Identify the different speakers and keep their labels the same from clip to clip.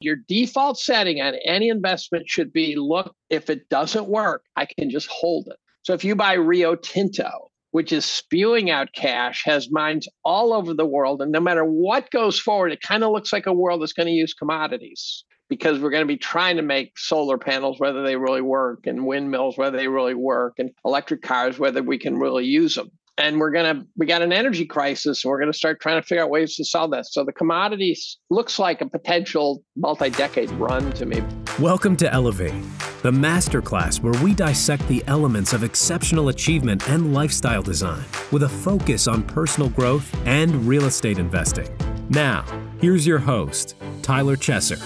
Speaker 1: Your default setting on any investment should be look, if it doesn't work, I can just hold it. So if you buy Rio Tinto, which is spewing out cash, has mines all over the world, and no matter what goes forward, it kind of looks like a world that's going to use commodities because we're going to be trying to make solar panels whether they really work and windmills whether they really work and electric cars whether we can really use them and we're to we got an energy crisis and we're to start trying to figure out ways to solve that. So the commodities looks like a potential multi-decade run to me.
Speaker 2: Welcome to elevate the masterclass where we dissect the elements of exceptional achievement and lifestyle design with a focus on personal growth and real estate investing. Now here's your host tyler chesser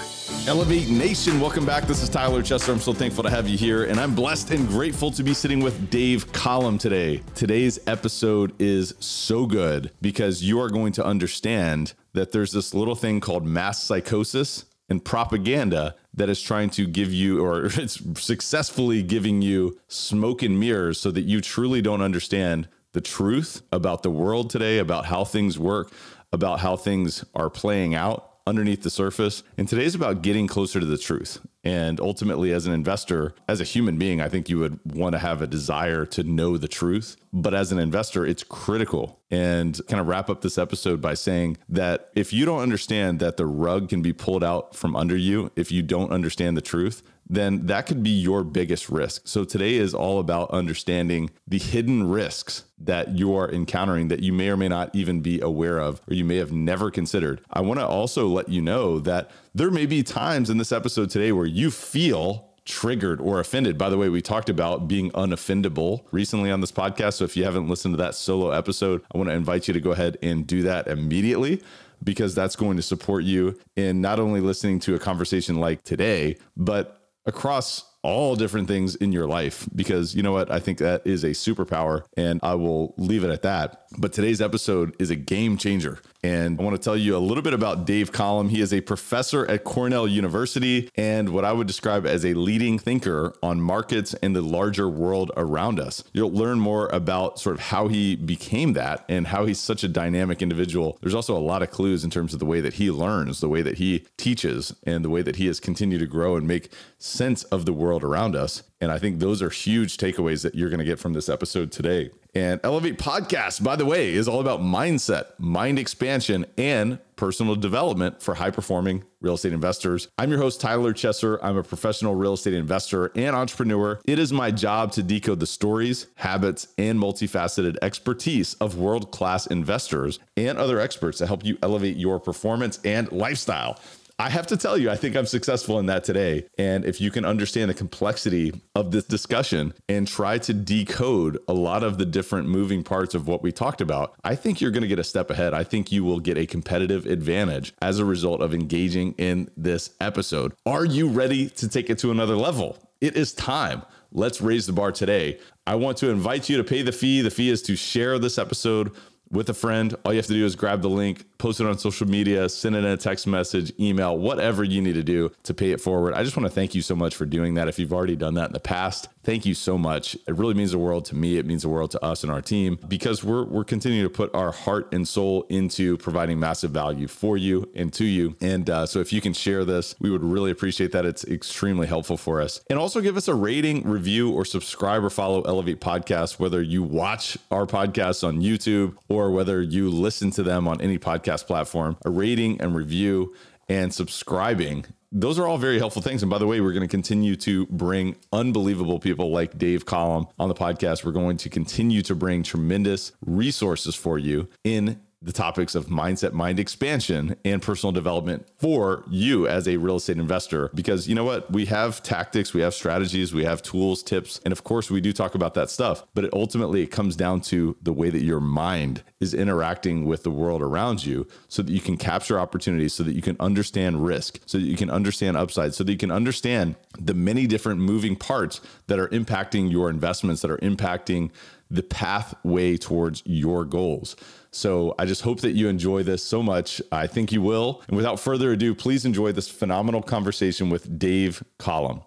Speaker 3: Elevate Nation, welcome back. This is Tyler Chesser. I'm so thankful to have you here, and I'm blessed and grateful to be sitting with Dave Collum today. Today's episode is so good because you are going to understand that there's this little thing called mass psychosis and propaganda that is trying to give you, or it's successfully giving you smoke and mirrors so that you truly don't understand the truth about the world today, about how things work, about how things are playing out underneath the surface. And today's about getting closer to the truth. And ultimately, as an investor, as a human being, I think you would want to have a desire to know the truth. But as an investor, it's critical. And kind of wrap up this episode by saying that if you don't understand that the rug can be pulled out from under you, if you don't understand the truth, then that could be your biggest risk. So today is all about understanding the hidden risks that you are encountering that you may or may not even be aware of or you may have never considered. I want to also let you know that there may be times in this episode today where you feel triggered or offended. By the way, we talked about being unoffendable recently on this podcast. So if you haven't listened to that solo episode, I want to invite you to go ahead and do that immediately because that's going to support you in not only listening to a conversation like today, but across all different things in your life because you know what? I think that is a superpower and I will leave it at that. But today's episode is a game changer. And I want to tell you a little bit about Dave Collum. He is a professor at Cornell University and what I would describe as a leading thinker on markets and the larger world around us. You'll learn more about sort of how he became that and how he's such a dynamic individual. There's also a lot of clues in terms of the way that he learns, the way that he teaches, and the way that he has continued to grow and make sense of the world around us. And I think those are huge takeaways that you're going to get from this episode today. And Elevate Podcast, by the way, is all about mindset, mind expansion, and personal development for high performing real estate investors. I'm your host, Tyler Chesser. I'm a professional real estate investor and entrepreneur. It is my job to decode the stories, habits, and multifaceted expertise of world class investors and other experts to help you elevate your performance and lifestyle. I have to tell you, I think I'm successful in that today. And if you can understand the complexity of this discussion and try to decode a lot of the different moving parts of what we talked about, I think you're going to get a step ahead. I think you will get a competitive advantage as a result of engaging in this episode. Are you ready to take it to another level? It is time. Let's raise the bar today. I want to invite you to pay the fee. The fee is to share this episode with a friend. All you have to do is grab the link, post it on social media, send it in a text message, email, whatever you need to do to pay it forward. I just want to thank you so much for doing that. If you've already done that in the past, thank you so much. It really means the world to me. It means the world to us and our team because we're we're continuing to put our heart and soul into providing massive value for you and to you. And uh, so if you can share this, we would really appreciate that. It's extremely helpful for us. And also give us a rating, review, or subscribe or follow Elevate Podcast, whether you watch our podcasts on YouTube or whether you listen to them on any podcast platform. A rating and review and subscribing those are all very helpful things. And by the way, we're going to continue to bring unbelievable people like Dave Collum on the podcast. We're going to continue to bring tremendous resources for you in the topics of mindset, mind expansion, and personal development for you as a real estate investor. Because you know what? We have tactics, we have strategies, we have tools, tips, and of course, we do talk about that stuff. But it ultimately, it comes down to the way that your mind is interacting with the world around you so that you can capture opportunities, so that you can understand risk, so that you can understand upside, so that you can understand the many different moving parts that are impacting your investments, that are impacting the pathway towards your goals. So I just hope that you enjoy this so much. I think you will. And without further ado, please enjoy this phenomenal conversation with Dave Collum.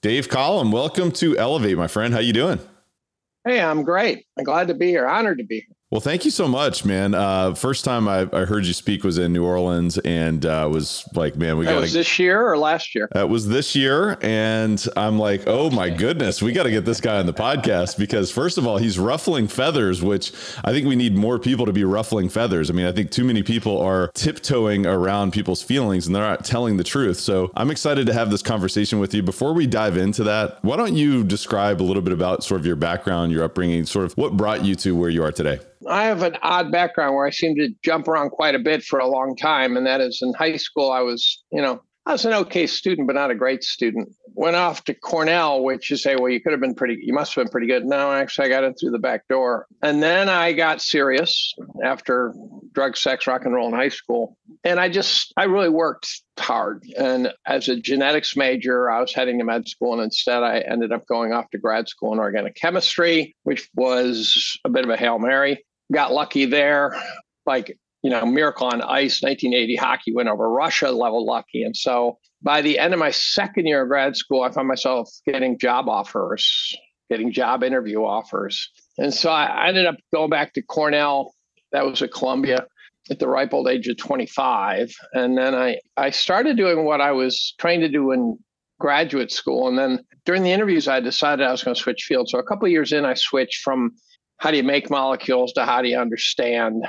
Speaker 3: Dave Collum, welcome to Elevate, my friend. How you doing?
Speaker 1: Hey, I'm great. I'm glad to be here. Honored to be here.
Speaker 3: Well, thank you so much, man. Uh, first time I, I, heard you speak was in New Orleans, and uh, was like, man, we got
Speaker 1: was this year or last year.
Speaker 3: That was this year, and I'm like, oh my goodness, we got to get this guy on the podcast because first of all, he's ruffling feathers, which I think we need more people to be ruffling feathers. I mean, I think too many people are tiptoeing around people's feelings and they're not telling the truth. So I'm excited to have this conversation with you. Before we dive into that, why don't you describe a little bit about sort of your background, your upbringing, sort of what brought you to where you are today?
Speaker 1: I have an odd background where I seem to jump around quite a bit for a long time. And that is in high school, I was, you know, I was an okay student, but not a great student. Went off to Cornell, which you say, well, you could have been pretty, you must have been pretty good. No, actually, I got in through the back door. And then I got serious after drug, sex, rock and roll in high school. And I just, I really worked hard. And as a genetics major, I was heading to med school. And instead, I ended up going off to grad school in organic chemistry, which was a bit of a Hail Mary. Got lucky there. Like you know, Miracle on Ice, 1980 hockey went over Russia, level lucky. And so by the end of my second year of grad school, I found myself getting job offers, getting job interview offers. And so I ended up going back to Cornell. That was at Columbia at the ripe old age of 25. And then I, I started doing what I was trained to do in graduate school. And then during the interviews, I decided I was going to switch fields. So a couple years in, I switched from how do you make molecules to how do you understand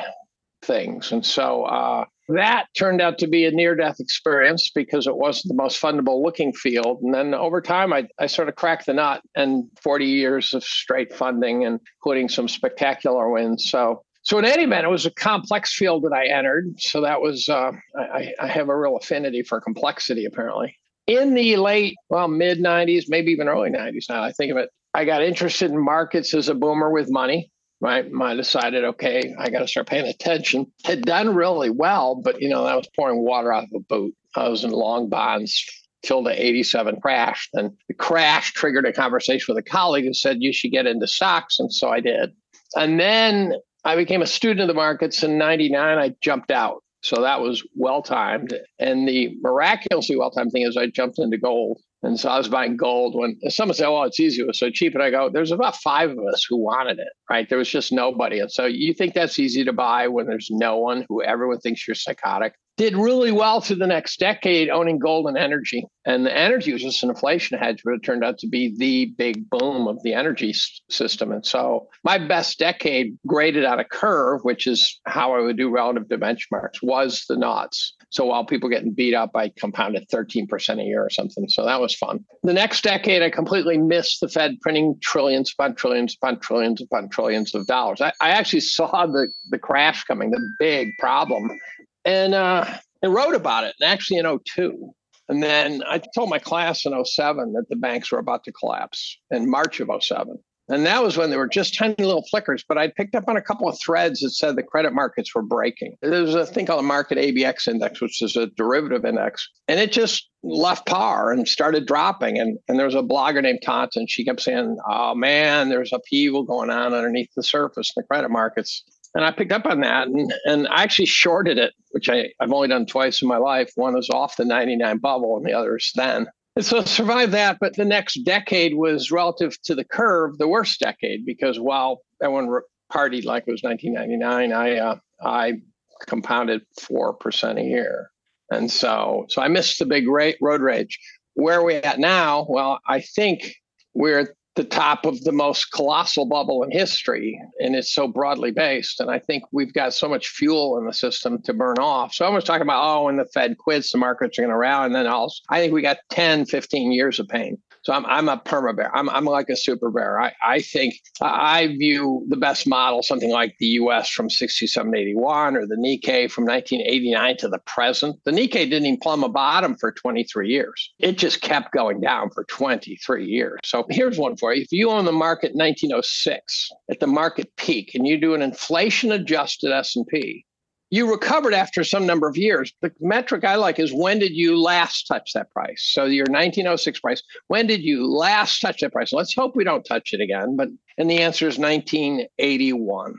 Speaker 1: things. And so uh, that turned out to be a near death experience because it wasn't the most fundable looking field. And then over time, I, I sort of cracked the nut and 40 years of straight funding, and including some spectacular wins. So so in any event, it was a complex field that I entered. So that was uh, I, I have a real affinity for complexity, apparently. In the late, well, mid 90s, maybe even early 90s now, I think of it, I got interested in markets as a boomer with money right? I decided, okay, I got to start paying attention. Had done really well, but you know, I was pouring water off a boot. I was in long bonds till the 87 crash. And the crash triggered a conversation with a colleague who said, you should get into stocks. And so I did. And then I became a student of the markets in 99. I jumped out. So that was well timed. And the miraculously well timed thing is I jumped into gold. And so I was buying gold when someone said, "Oh, it's easy. It was so cheap." And I go, "There's about five of us who wanted it, right? There was just nobody." And so you think that's easy to buy when there's no one who everyone thinks you're psychotic did really well through the next decade owning gold and energy. And the energy was just an inflation hedge, but it turned out to be the big boom of the energy s- system. And so my best decade graded on a curve, which is how I would do relative to benchmarks, was the knots. So while people getting beat up, I compounded 13% a year or something. So that was fun. The next decade, I completely missed the Fed printing trillions upon trillions upon trillions upon trillions of dollars. I, I actually saw the, the crash coming, the big problem and uh, and wrote about it. And actually in 02. And then I told my class in 07 that the banks were about to collapse in March of 07. And that was when there were just tiny little flickers. But I picked up on a couple of threads that said the credit markets were breaking. There's a thing called a Markit ABX index, which is a derivative index. And it just left par and started dropping. And, and there was a blogger named Tanta. She kept saying, oh man, there's upheaval going on underneath the surface in the credit markets. And I picked up on that and, and I actually shorted it, which I, I've only done twice in my life. One was off the 99 bubble and the other is then. And so survived that. But the next decade was relative to the curve, the worst decade, because while everyone partied like it was 1999, I, uh, I compounded 4% a year. And so, so I missed the big rate, road rage. Where are we at now? Well, I think we're the top of the most colossal bubble in history and it's so broadly based and i think we've got so much fuel in the system to burn off. So i was talking about oh when the fed quits the markets are going to rally and then I'll, i think we got 10 15 years of pain so I'm, I'm a perma bear. I'm, I'm like a super bear. I, I think I view the best model, something like the US from 67 81 or the Nikkei from 1989 to the present. The Nikkei didn't even plumb a bottom for 23 years. It just kept going down for 23 years. So here's one for you. If you own the market 1906 at the market peak and you do an inflation adjusted S&P, you recovered after some number of years. The metric I like is when did you last touch that price? So your 1906 price, when did you last touch that price? Let's hope we don't touch it again. But and the answer is 1981.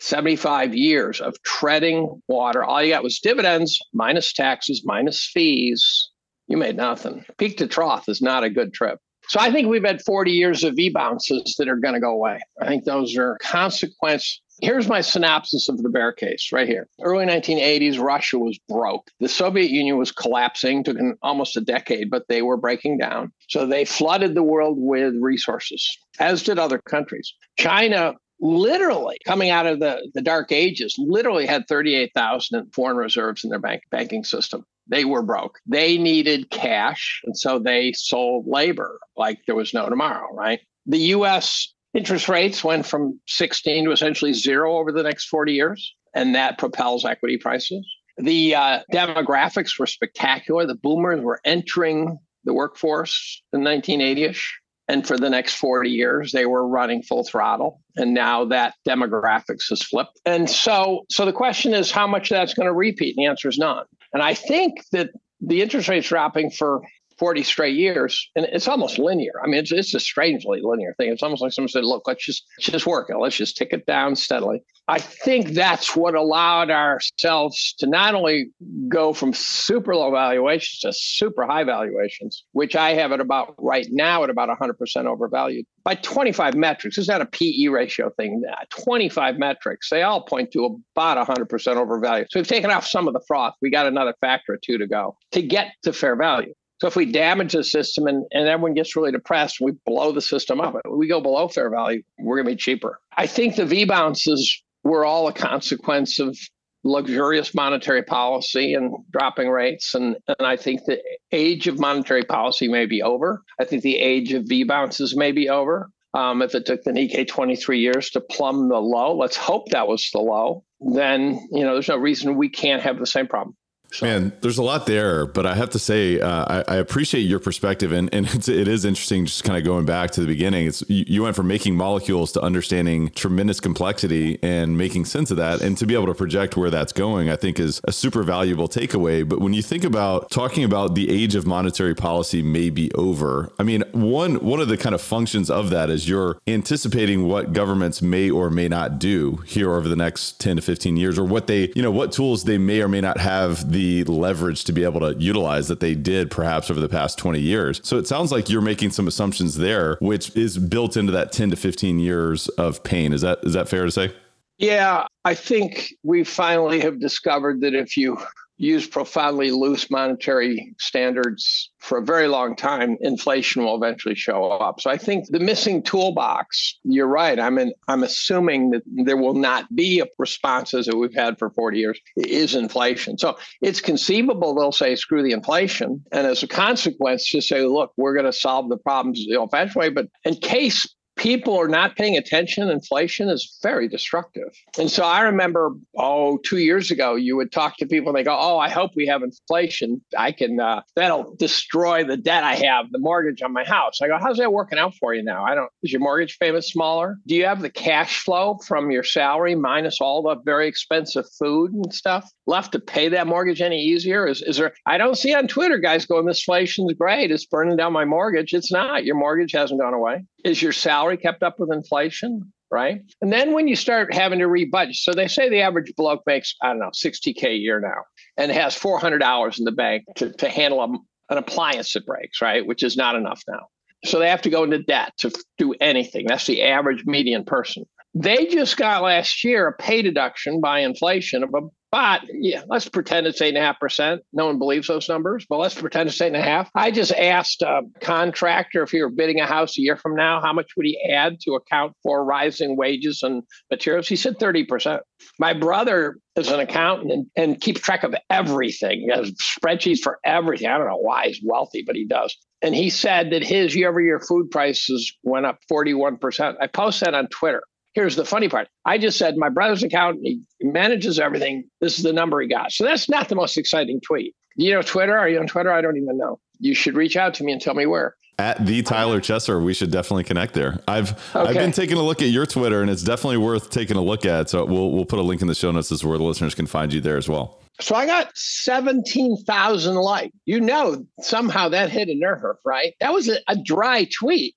Speaker 1: 75 years of treading water. All you got was dividends minus taxes minus fees. You made nothing. Peak to trough is not a good trip. So I think we've had 40 years of V bounces that are going to go away. I think those are consequence Here's my synopsis of the bear case right here. Early 1980s, Russia was broke. The Soviet Union was collapsing, took an, almost a decade, but they were breaking down. So they flooded the world with resources, as did other countries. China literally coming out of the, the dark ages literally had 38,000 foreign reserves in their bank, banking system. They were broke. They needed cash. And so they sold labor like there was no tomorrow, right? The US interest rates went from 16 to essentially zero over the next 40 years, and that propels equity prices. The uh, demographics were spectacular. The boomers were entering the workforce in 1980 ish. And for the next 40 years, they were running full throttle. And now that demographics has flipped. And so, so the question is how much that's going to repeat? And the answer is none. And I think that the interest rates dropping for 40 straight years, and it's almost linear. I mean, it's, it's a strangely linear thing. It's almost like someone said, look, let's just, just work it. Let's just tick it down steadily. I think that's what allowed ourselves to not only go from super low valuations to super high valuations, which I have at about right now at about 100% overvalued by 25 metrics. It's not a PE ratio thing. 25 metrics, they all point to about 100% overvalued. So we've taken off some of the froth. We got another factor or two to go to get to fair value. So if we damage the system and, and everyone gets really depressed, we blow the system up. We go below fair value, we're going to be cheaper. I think the V bounces were all a consequence of luxurious monetary policy and dropping rates. And, and I think the age of monetary policy may be over. I think the age of V bounces may be over. Um, if it took the Nikkei 23 years to plumb the low, let's hope that was the low, then you know there's no reason we can't have the same problem.
Speaker 3: So. Man, there's a lot there, but I have to say, uh, I, I, appreciate your perspective, and, and it's, it is interesting. Just kind of going back to the beginning, it's you, you, went from making molecules to understanding tremendous complexity and making sense of that, and to be able to project where that's going, I think is a super valuable takeaway. But when you think about talking about the age of monetary policy may be over, I mean, one one of the kind of functions of that is you're anticipating what governments may or may not do here over the next 10 to 15 years, or what they, you know, what tools they may or may not have the the leverage to be able to utilize that they did perhaps over the past 20 years. So it sounds like you're making some assumptions there, which is built into that 10 to 15 years of pain. Is that is that fair to say?
Speaker 1: Yeah, I think we finally have discovered that if you use profoundly loose monetary standards for a very long time, inflation will eventually show up. So I think the missing toolbox, you're right. I'm in, I'm assuming that there will not be a responses that we've had for 40 years is inflation. So it's conceivable they'll say screw the inflation. And as a consequence, just say, look, we're going to solve the problems the old fashioned way. But in case people are not paying attention, inflation is very destructive. And so I remember, oh, two years ago, you would talk to people and they go, oh, I hope we have inflation. I can, uh, that'll destroy the debt I have, the mortgage on my house. I go, how's that working out for you now? I don't, is your mortgage payment smaller? Do you have the cash flow from your salary minus all the very expensive food and stuff left to pay that mortgage any easier? Is, is there, I don't see on Twitter guys going, inflation's great. It's burning down my mortgage. It's not. Your mortgage hasn't gone away. Is your salary kept up with inflation? Right. And then when you start having to rebudget, so they say the average bloke makes, I don't know, 60K a year now and has $400 in the bank to, to handle a, an appliance that breaks, right? Which is not enough now. So they have to go into debt to do anything. That's the average median person. They just got last year a pay deduction by inflation of but yeah, let's pretend it's eight and a half percent. No one believes those numbers, but let's pretend it's eight and a half. I just asked a contractor if he were bidding a house a year from now, how much would he add to account for rising wages and materials? He said 30%. My brother is an accountant and, and keeps track of everything. He has spreadsheets for everything. I don't know why he's wealthy, but he does. And he said that his year over year food prices went up 41%. I posted that on Twitter. Here's the funny part. I just said my brother's accountant, he manages everything. This is the number he got. So that's not the most exciting tweet. You know Twitter? Are you on Twitter? I don't even know. You should reach out to me and tell me where.
Speaker 3: At the Tyler Chesser, we should definitely connect there. I've okay. I've been taking a look at your Twitter, and it's definitely worth taking a look at. So we'll we'll put a link in the show notes as where the listeners can find you there as well.
Speaker 1: So I got 17,000 likes. You know, somehow that hit a nerve, right? That was a, a dry tweet.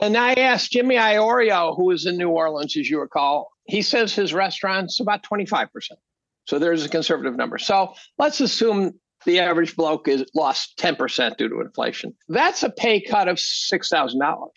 Speaker 1: And I asked Jimmy Iorio, who is in New Orleans, as you recall, he says his restaurant's about 25%. So there's a conservative number. So let's assume the average bloke is lost 10% due to inflation. That's a pay cut of $6,000.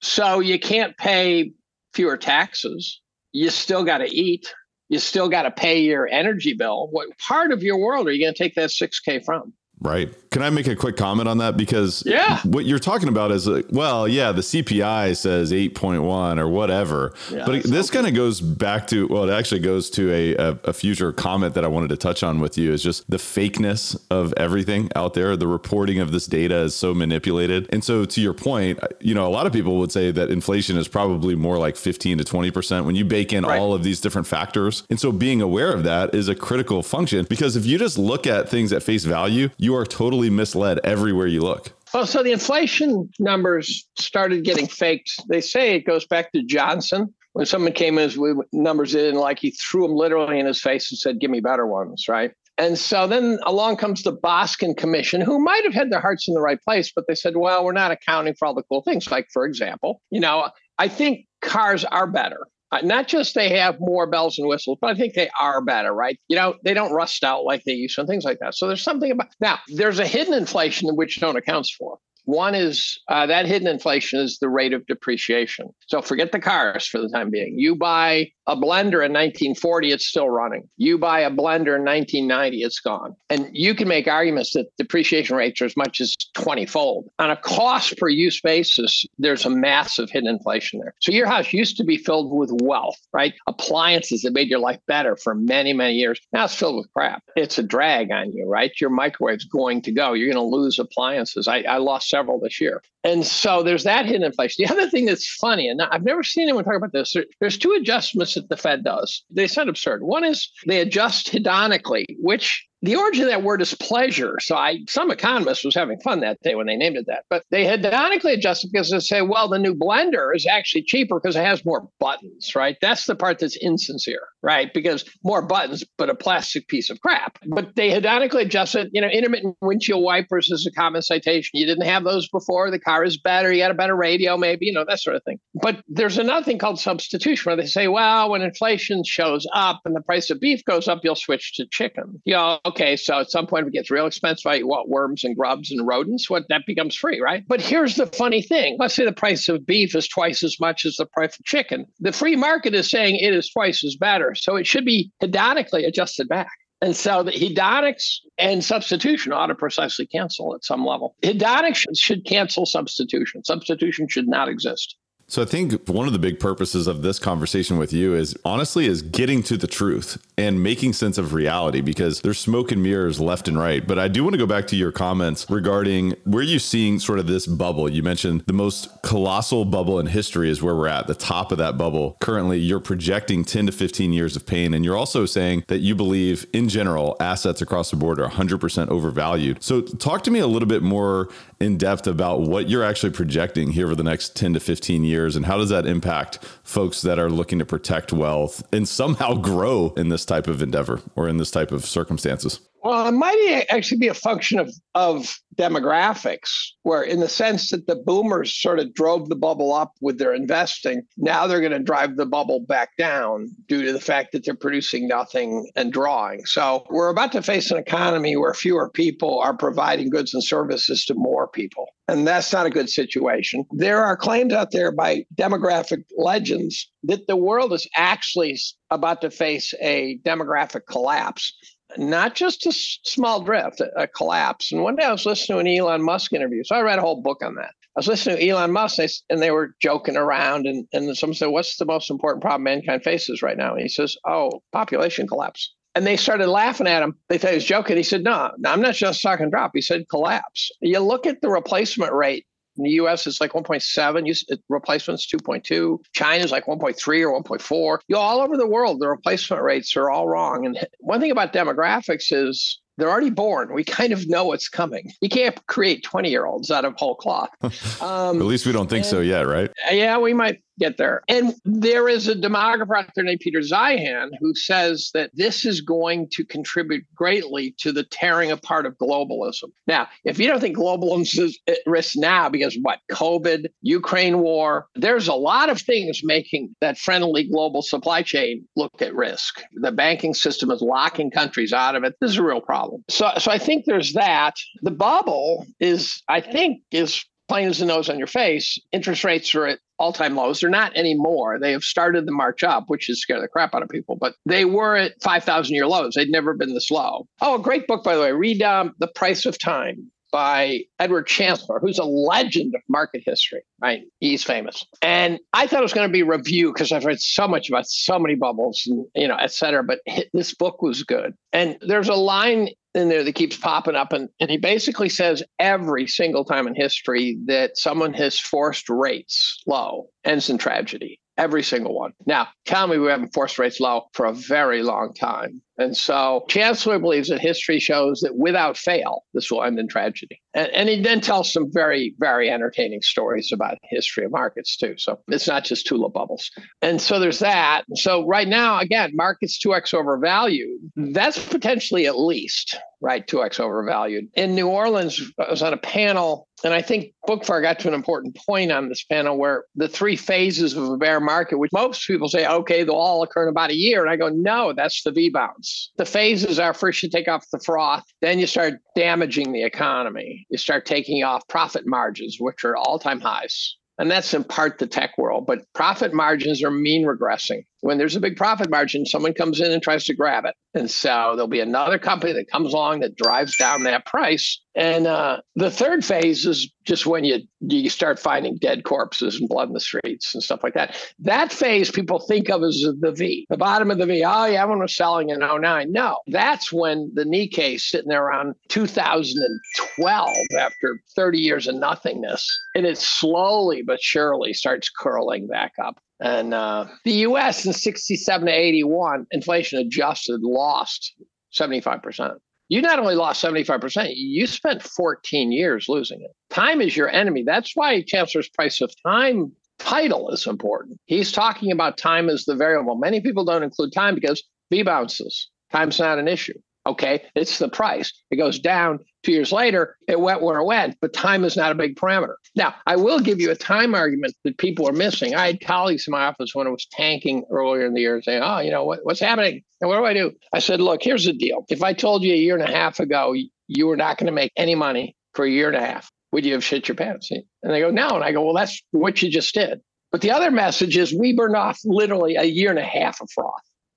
Speaker 1: So you can't pay fewer taxes. you still got to eat. You still got to pay your energy bill. What part of your world are you going to take that 6K from?
Speaker 3: Right. Can I make a quick comment on that? Because
Speaker 1: yeah.
Speaker 3: what you're talking about is, like, well, yeah, the CPI says 8.1 or whatever. Yeah, but this kind of goes back to, well, it actually goes to a, a, a, future comment that I wanted to touch on with you is just the fakeness of everything out there. The reporting of this data is so manipulated. And so, to your point, you know, a lot of people would say that inflation is probably more like 15 to 20% when you bake in right. all of these different factors. And so, being aware of that is a critical function because if you just look at things at face value, you are totally totally misled everywhere you look.
Speaker 1: Well, so the inflation numbers started getting faked. They say it goes back to Johnson when someone came in with numbers in, like he threw them literally in his face and said, "Give me better ones," right? And so then along comes the Boskin Commission, who might have had their hearts in the right place, but they said, well, we're not accounting for all the cool things. Like, for example, you know, I think cars are better. Uh, not just they have more bells and whistles, but I think they are better, right? You know, they don't rust out like they used to and things like that. So there's something about now, there's a hidden inflation which don't accounts for. One is uh, that hidden inflation is the rate of depreciation. So forget the cars for the time being. You buy a blender in 1940, it's still running. You buy a blender in 1990, it's gone. And you can make arguments that depreciation rates are as much as 20 fold. On a cost per use basis, there's a massive hidden inflation there. So your house used to be filled with wealth, right? Appliances that made your life better for many, many years. Now it's filled with crap. It's a drag on you, right? Your microwave's going to go. You're going to lose appliances. I, I lost several this year. And so there's that hidden inflation. The other thing that's funny, and I've never seen anyone talk about this, there's two adjustments that the Fed does. They sound absurd. One is they adjust hedonically, which the origin of that word is pleasure. So I some economist was having fun that day when they named it that. But they hedonically adjusted because they say, well, the new blender is actually cheaper because it has more buttons, right? That's the part that's insincere, right? Because more buttons, but a plastic piece of crap. But they hedonically adjusted, you know, intermittent windshield wipers is a common citation. You didn't have those before. The car is better. You had a better radio, maybe, you know, that sort of thing. But there's another thing called substitution where they say, well, when inflation shows up and the price of beef goes up, you'll switch to chicken. You know, okay, so at some point if it gets real expensive, I want worms and grubs and rodents, what that becomes free, right? But here's the funny thing. Let's say the price of beef is twice as much as the price of chicken. The free market is saying it is twice as better. So it should be hedonically adjusted back. And so the hedonics and substitution ought to precisely cancel at some level. Hedonics should cancel substitution. Substitution should not exist.
Speaker 3: So I think one of the big purposes of this conversation with you is honestly is getting to the truth and making sense of reality because there's smoke and mirrors left and right. But I do want to go back to your comments regarding where you seeing sort of this bubble. You mentioned the most colossal bubble in history is where we're at, the top of that bubble. Currently, you're projecting 10 to 15 years of pain. And you're also saying that you believe in general assets across the board are 100% overvalued. So talk to me a little bit more in depth about what you're actually projecting here for the next 10 to 15 years and how does that impact folks that are looking to protect wealth and somehow grow in this type of endeavor or in this type of circumstances?
Speaker 1: Well, it might actually be a function of, of demographics, where in the sense that the boomers sort of drove the bubble up with their investing, now they're going to drive the bubble back down due to the fact that they're producing nothing and drawing. So we're about to face an economy where fewer people are providing goods and services to more people. And that's not a good situation. There are claims out there by demographic legends that the world is actually about to face a demographic collapse not just a small drift, a, a, collapse. And one day I was listening to an Elon Musk interview. So I read a whole book on that. I was listening to Elon Musk and they were joking around. And, and someone said, What's the most important problem mankind faces right now? And he says, Oh, population collapse. And they started laughing at him. They thought he was joking. He said, No, I'm not just talking drop. He said collapse. You look at the replacement rate in the US, it's like 1.7. Replacements 2.2. China's like 1.3 or 1.4. You know, all over the world, the replacement rates are all wrong. And one thing about demographics is they're already born. We kind of know what's coming. You can't create 20 year olds out of whole cloth.
Speaker 3: Um, At least we don't think and, so yet, right?
Speaker 1: Yeah, we might get there. And there is a demographer out there named Peter Zeihan who says that this is going to contribute greatly to the tearing apart of globalism. Now, if you don't think globalism is at risk now because what, COVID, Ukraine war, there's a lot of things making that friendly global supply chain look at risk. The banking system is locking countries out of it. This is a real problem. So, so I think there's that. The bubble is, I think, is plain as the nose on your face, interest rates are at all time lows. They're not anymore. They have started the march up, which has scared the crap out of people, but they were at 5,000 year lows. They'd never been this low. Oh, a great book, by the way. Read um, The Price of Time by Edward Chancellor, who's a legend of market history, right? He's famous. And I thought it was going to be review because I've read so much about so many bubbles and, you know, et cetera. But this book was good. And there's a line in there that keeps popping up. And, and he basically says every single time in history that someone has forced rates low ends in tragedy. Every single one. Now, tell me we haven't forced rates low for a very long time. And so Chancellor believes that history shows that without fail, this will end in tragedy. And, and, he then tells some very, very entertaining stories about history of markets too. So it's not just tulip bubbles. And so there's that. So right now, again, markets 2x overvalued. That's potentially at least, right? 2x overvalued. In New Orleans, I was on a panel, and I think Bookfar got to an important point on this panel where the three phases of a bear market, which most people say, okay, they'll all occur in about a year. And I go, no, that's the V bounce. The phases are first you take off the froth, then you start damaging the economy. You start taking off profit margins, which are all time highs. And that's in part the tech world, but profit margins are mean regressing. When there's a big profit margin, someone comes in and tries to grab it. And so there'll be another company that comes along that drives down that price. And uh, the third phase is just when you you start finding dead corpses and blood in the streets and stuff like that. That phase people think of as the V, the bottom of the V. Oh, yeah, everyone was selling in 09. No, that's when the Nikkei sitting there around 2012 after 30 years of nothingness. And it slowly but surely starts curling back up. And uh, the US in 67 to 81, inflation adjusted, lost 75%. You not only lost 75%, you spent 14 years losing it. Time is your enemy. That's why Chancellor's price of time title is important. He's talking about time as the variable. Many people don't include time because V bounces. Time's not an issue. Okay, it's the price. It goes down two years later, it went where it went, but time is not a big parameter. Now, I will give you a time argument that people are missing. I had colleagues in my office when it was tanking earlier in the year saying, Oh, you know, what, what's happening? And what do I do? I said, Look, here's the deal. If I told you a year and a half ago you were not going to make any money for a year and a half, would you have shit your pants? And they go, No. And I go, Well, that's what you just did. But the other message is we burned off literally a year and a half of froth.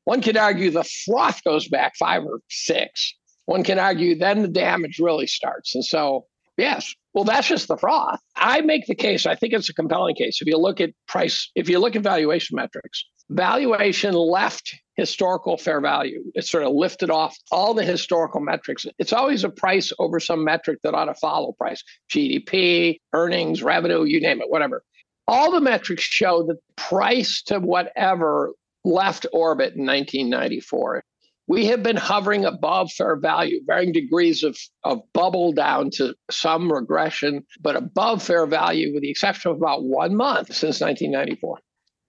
Speaker 1: One could argue the froth goes back five or six. One can argue then the damage really starts. And so, yes, well, that's just the froth. I make the case, I think it's a compelling case. If you look at price, if you look at valuation metrics, valuation left historical fair value. It sort of lifted off all the historical metrics. It's always a price over some metric that ought to follow price GDP, earnings, revenue, you name it, whatever. All the metrics show that price to whatever left orbit in 1994. We have been hovering above fair value, varying degrees of, of bubble down to some regression, but above fair value, with the exception of about one month since 1994.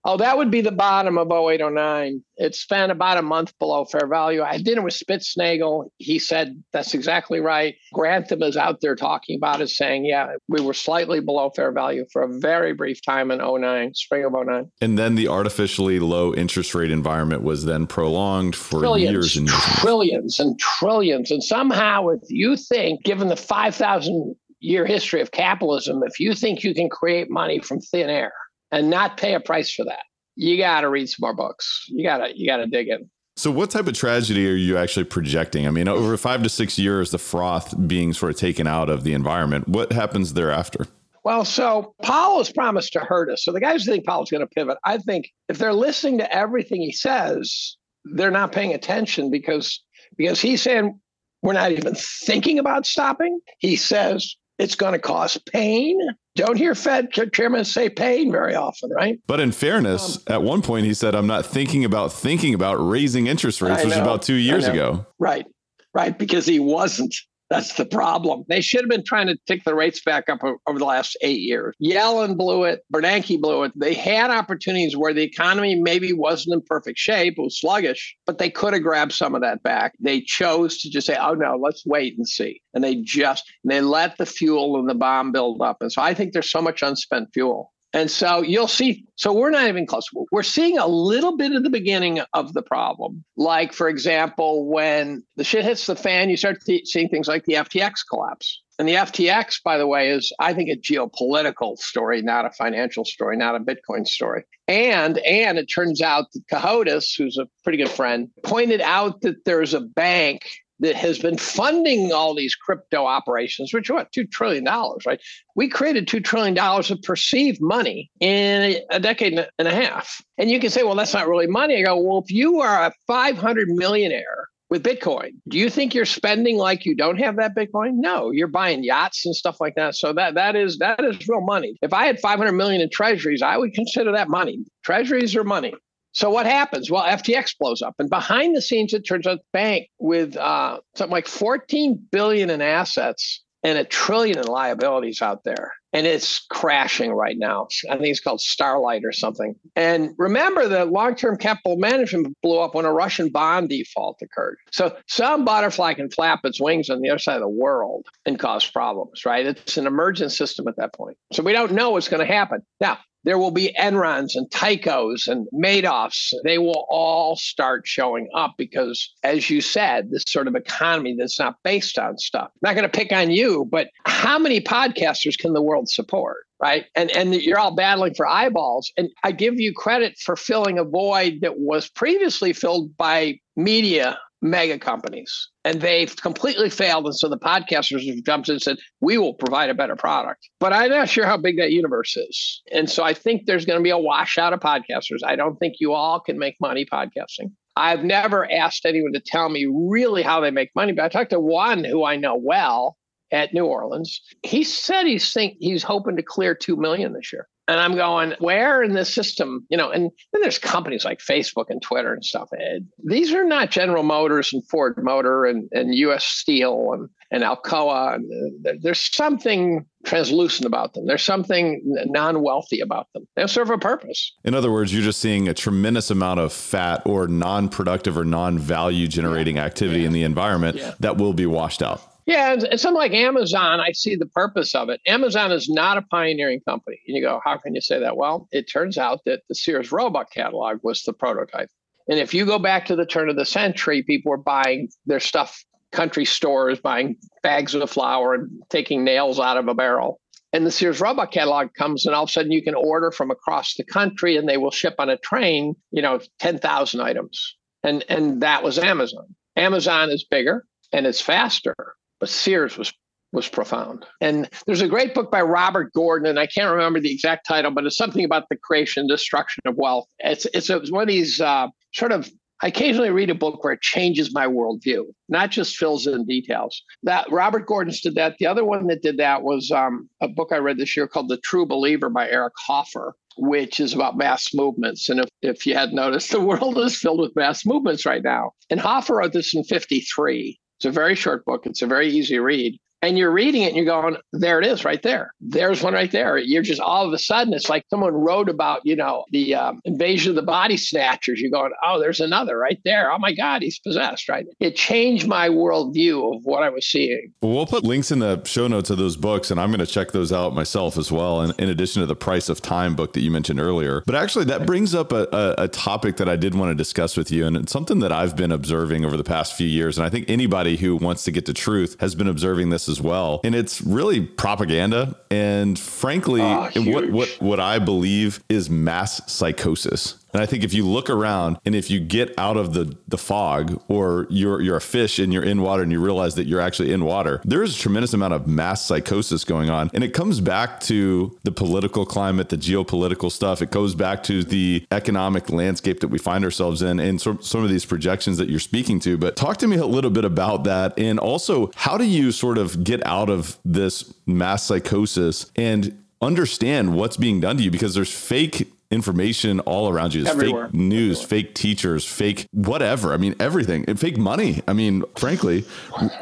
Speaker 1: Oh, that would be the bottom of 0809. It spent about a month below fair value. I had dinner with Spitznagel. He said that's exactly right. Grantham is out there talking about it, saying, yeah, we were slightly below fair value for a very brief time in 09, spring of 09.
Speaker 3: And then the artificially low interest rate environment was then prolonged for trillions, years and years.
Speaker 1: Trillions and trillions. And somehow, if you think, given the 5,000 year history of capitalism, if you think you can create money from thin air, and not pay a price for that. You got to read some more books. You got to you got to dig in.
Speaker 3: So, what type of tragedy are you actually projecting? I mean, over five to six years, the froth being sort of taken out of the environment. What happens thereafter?
Speaker 1: Well, so Powell has promised to hurt us. So the guys who think Powell's going to pivot, I think if they're listening to everything he says, they're not paying attention because because he's saying we're not even thinking about stopping. He says it's going to cause pain. Don't hear Fed chairman say pain very often, right?
Speaker 3: But in fairness, um, at one point he said, I'm not thinking about thinking about raising interest rates, which was about two years ago.
Speaker 1: Right, right, because he wasn't. That's the problem. They should have been trying to tick the rates back up over the last eight years. Yellen blew it. Bernanke blew it. They had opportunities where the economy maybe wasn't in perfect shape, it was sluggish, but they could have grabbed some of that back. They chose to just say, oh no, let's wait and see. And they just, they let the fuel and the bomb build up. And so I think there's so much unspent fuel. And so you'll see. So we're not even close. We're seeing a little bit of the beginning of the problem. Like, for example, when the shit hits the fan, you start th- seeing things like the FTX collapse. And the FTX, by the way, is I think a geopolitical story, not a financial story, not a Bitcoin story. And and it turns out that Cohodes, who's a pretty good friend, pointed out that there's a bank that has been funding all these crypto operations, which are what, $2 trillion, right? We created $2 trillion of perceived money in a decade and a half. And you can say, well, that's not really money. I go, well, if you are a 500 millionaire with Bitcoin, do you think you're spending like you don't have that Bitcoin? No, you're buying yachts and stuff like that. So that that is that is real money. If I had 500 million in treasuries, I would consider that money. Treasuries are money. So what happens? Well, FTX blows up, and behind the scenes, it turns out bank with uh, something like 14 billion in assets and a trillion in liabilities out there, and it's crashing right now. I think it's called Starlight or something. And remember, the long-term capital management blew up when a Russian bond default occurred. So some butterfly can flap its wings on the other side of the world and cause problems, right? It's an emergent system at that point. So we don't know what's going to happen. Now, there will be Enrons and Tycos and Madoffs. They will all start showing up because, as you said, this sort of economy that's not based on stuff. I'm not going to pick on you, but how many podcasters can the world support? Right. And and you're all battling for eyeballs. And I give you credit for filling a void that was previously filled by media mega companies and they've completely failed. And so the podcasters have jumped in and said, we will provide a better product. But I'm not sure how big that universe is. And so I think there's going to be a washout of podcasters. I don't think you all can make money podcasting. I've never asked anyone to tell me really how they make money, but I talked to one who I know well at New Orleans. He said he's think he's hoping to clear two million this year. And I'm going, where in this system, you know, and then there's companies like Facebook and Twitter and stuff. And these are not General Motors and Ford Motor and, and US Steel and, and Alcoa. And uh, there's something translucent about them. There's something non-wealthy about them. They serve a purpose.
Speaker 3: In other words, you're just seeing a tremendous amount of fat or non-productive or non-value generating yeah. activity yeah. in the environment yeah. that will be washed out.
Speaker 1: Yeah, and, and something like Amazon, I see the purpose of it. Amazon is not a pioneering company. And you go, how can you say that? Well, it turns out that the Sears Roebuck catalog was the prototype. And if you go back to the turn of the century, people were buying their stuff, country stores, buying bags of flour and taking nails out of a barrel. And the Sears Roebuck catalog comes, and all of a sudden you can order from across the country, and they will ship on a train, you know, ten thousand items. And and that was Amazon. Amazon is bigger and it's faster, but Sears was was profound. And there's a great book by Robert Gordon, and I can't remember the exact title, but it's something about the creation and destruction of wealth. It's it's, it's one of these uh, sort of. I occasionally read a book where it changes my worldview, not just fills in details. That Robert Gordon's did that. The other one that did that was um, a book I read this year called The True Believer by Eric Hoffer, which is about mass movements. And if, if you had noticed, the world is filled with mass movements right now. And Hoffer wrote this in 53. It's a very short book. It's a very easy read and you're reading it and you're going, there it is right there. There's one right there. You're just all of a sudden, it's like someone wrote about, you know, the um, invasion of the body snatchers. You're going, oh, there's another right there. Oh my God, he's possessed, right? It changed my worldview of what I was seeing.
Speaker 3: Well, put links in the show notes of those books, and I'm going to check those out myself as well. And in addition to the Price of Time book that you mentioned earlier. But actually, that brings up a, a, a topic that I did want to discuss with you. And it's something that I've been observing over the past few years. And I think anybody who wants to get to truth has been observing this as well. And it's really propaganda. And frankly, oh, what, what, what I believe is mass psychosis. And I think if you look around and if you get out of the the fog or you're you're a fish and you're in water and you realize that you're actually in water, there is a tremendous amount of mass psychosis going on. And it comes back to the political climate, the geopolitical stuff. It goes back to the economic landscape that we find ourselves in and so, some of these projections that you're speaking to. But talk to me a little bit about that. And also, how do you sort of get out of this mass psychosis and understand what's being done to you because there's fake information all around you. There's fake news, Everywhere. fake teachers, fake whatever. I mean, everything. And fake money. I mean, frankly,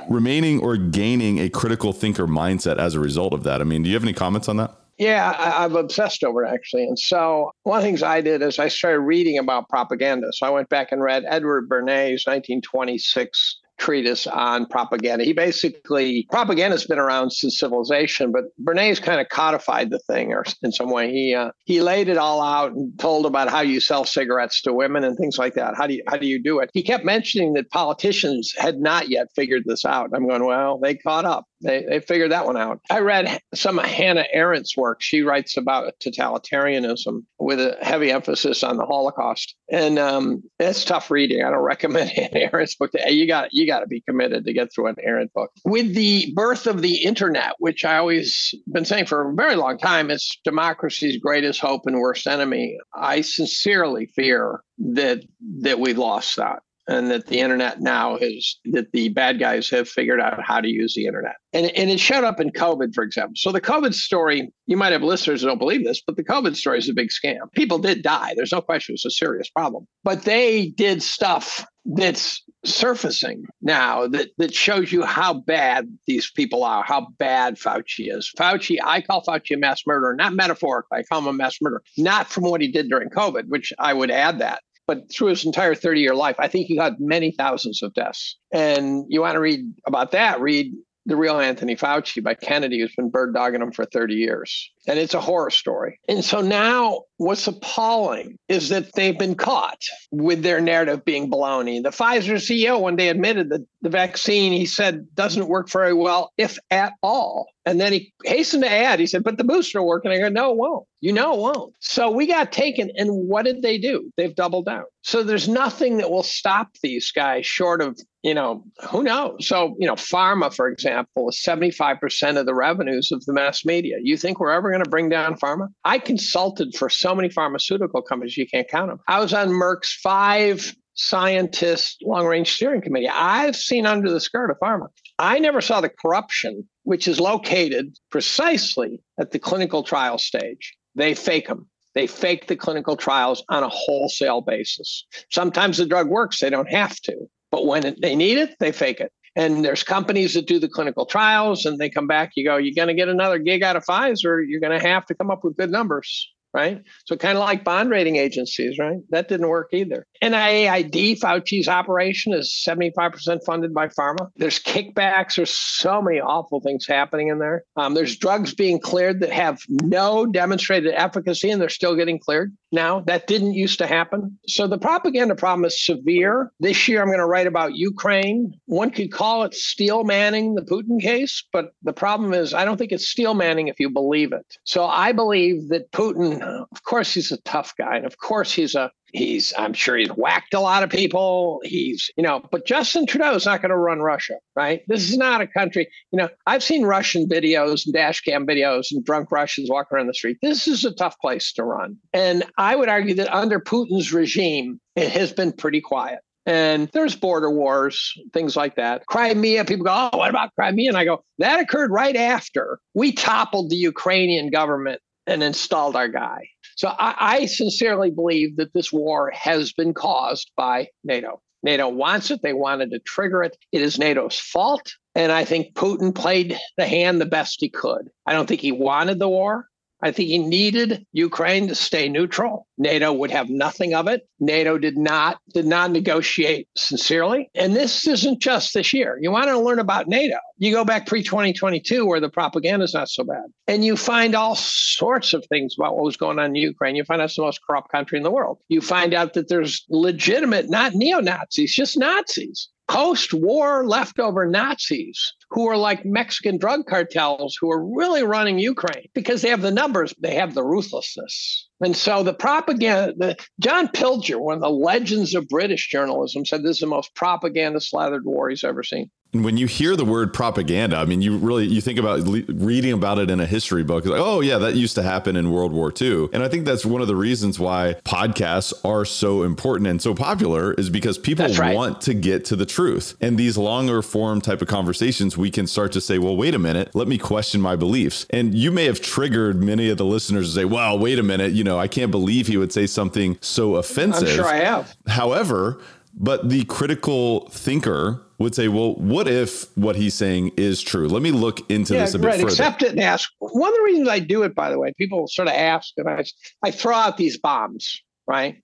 Speaker 3: remaining or gaining a critical thinker mindset as a result of that. I mean, do you have any comments on that?
Speaker 1: Yeah, I, have obsessed over it actually. And so one of the things I did is I started reading about propaganda. So I went back and read Edward Bernays' 1926 treatise on propaganda. He basically propaganda's been around since civilization, but Bernays kind of codified the thing, or in some way he uh, he laid it all out and told about how you sell cigarettes to women and things like that. How do you how do you do it? He kept mentioning that politicians had not yet figured this out. I'm going, well, they caught up. They, they figured that one out. I read some of Hannah Arendt's work. She writes about totalitarianism with a heavy emphasis on the Holocaust, and um, it's tough reading. I don't recommend Hannah Arendt's book. To, you got you got to be committed to get through an Arendt book. With the birth of the internet, which I always been saying for a very long time, it's democracy's greatest hope and worst enemy. I sincerely fear that that we lost that and that the internet now is that the bad guys have figured out how to use the internet. And, and it showed up in COVID, for example. So the COVID story, you might have listeners who don't believe this, but the COVID story is a big scam. People did die. There's no question it's a serious problem. But they did stuff that's surfacing now that, that shows you how bad these people are, how bad Fauci is. Fauci, I call Fauci a mass murderer, not metaphorically. I call him a mass murderer, not from what he did during COVID, which I would add that but through his entire 30 year life, I think he got many thousands of deaths. And you want to read about that, read The Real Anthony Fauci by Kennedy, who's been bird dogging him for 30 years. And it's a horror story. And so now what's appalling is that they've been caught with their narrative being baloney. The Pfizer CEO one day admitted that the vaccine, he said, doesn't work very well, if at all. And then he hastened to add, he said, but the booster will work. And I go, no, it won't. You know it won't. So we got taken. And what did they do? They've doubled down. So there's nothing that will stop these guys short of, you know, who knows? So, you know, pharma, for example, is 75% of the revenues of the mass media. You think we're ever going to bring down pharma? I consulted for so many pharmaceutical companies, you can't count them. I was on Merck's five scientist long range steering committee. I've seen under the skirt of pharma. I never saw the corruption, which is located precisely at the clinical trial stage. They fake them. They fake the clinical trials on a wholesale basis. Sometimes the drug works, they don't have to. But when they need it, they fake it. And there's companies that do the clinical trials and they come back, you go, you're going to get another gig out of Pfizer, you're going to have to come up with good numbers right? So kind of like bond rating agencies, right? That didn't work either. NIAID, Fauci's operation is 75% funded by pharma. There's kickbacks. There's so many awful things happening in there. Um, there's drugs being cleared that have no demonstrated efficacy and they're still getting cleared now. That didn't used to happen. So the propaganda problem is severe. This year, I'm going to write about Ukraine. One could call it steel manning the Putin case, but the problem is I don't think it's steel manning if you believe it. So I believe that Putin of course he's a tough guy and of course he's a he's i'm sure he's whacked a lot of people. He's you know but justin trudeau is not going to run russia right? This is not a country you know i've seen russian videos and dash cam videos and drunk russians walking around the street. This is a tough place to run. And i would argue that under putin's regime it has been pretty quiet. And there's border wars, things like that. Crimea, people go, oh, what about Crimea? And I go, that occurred right after we toppled the Ukrainian government and installed our guy. So I, I, sincerely believe that this war has been caused by NATO. NATO wants it. They wanted to trigger it. It is NATO's fault. And I think Putin played the hand the best he could. I don't think he wanted the war. I think he needed Ukraine to stay neutral. NATO would have nothing of it. NATO did not did not negotiate sincerely. And this isn't just this year. You want to learn about NATO. You go back pre-2022 where the propaganda is not so bad. And you find all sorts of things about what was going on in Ukraine. You find out it's the most corrupt country in the world. You find out that there's legitimate, not neo-Nazis, just Nazis post war leftover Nazis who are like Mexican drug cartels who are really running Ukraine because they have the numbers, they have the ruthlessness. And so the propaganda, the, John Pilger, one of the legends of British journalism, said this is the most propaganda slathered war he's ever seen
Speaker 3: when you hear the word propaganda, I mean, you really you think about le- reading about it in a history book. Like, oh yeah, that used to happen in World War II, and I think that's one of the reasons why podcasts are so important and so popular is because people right. want to get to the truth. And these longer form type of conversations, we can start to say, well, wait a minute, let me question my beliefs. And you may have triggered many of the listeners to say, well, wait a minute, you know, I can't believe he would say something so offensive. I'm
Speaker 1: sure I have.
Speaker 3: However, but the critical thinker would say, well, what if what he's saying is true? Let me look into yeah, this a bit right. further.
Speaker 1: Accept it and ask. One of the reasons I do it, by the way, people sort of ask, and I, I throw out these bombs, right?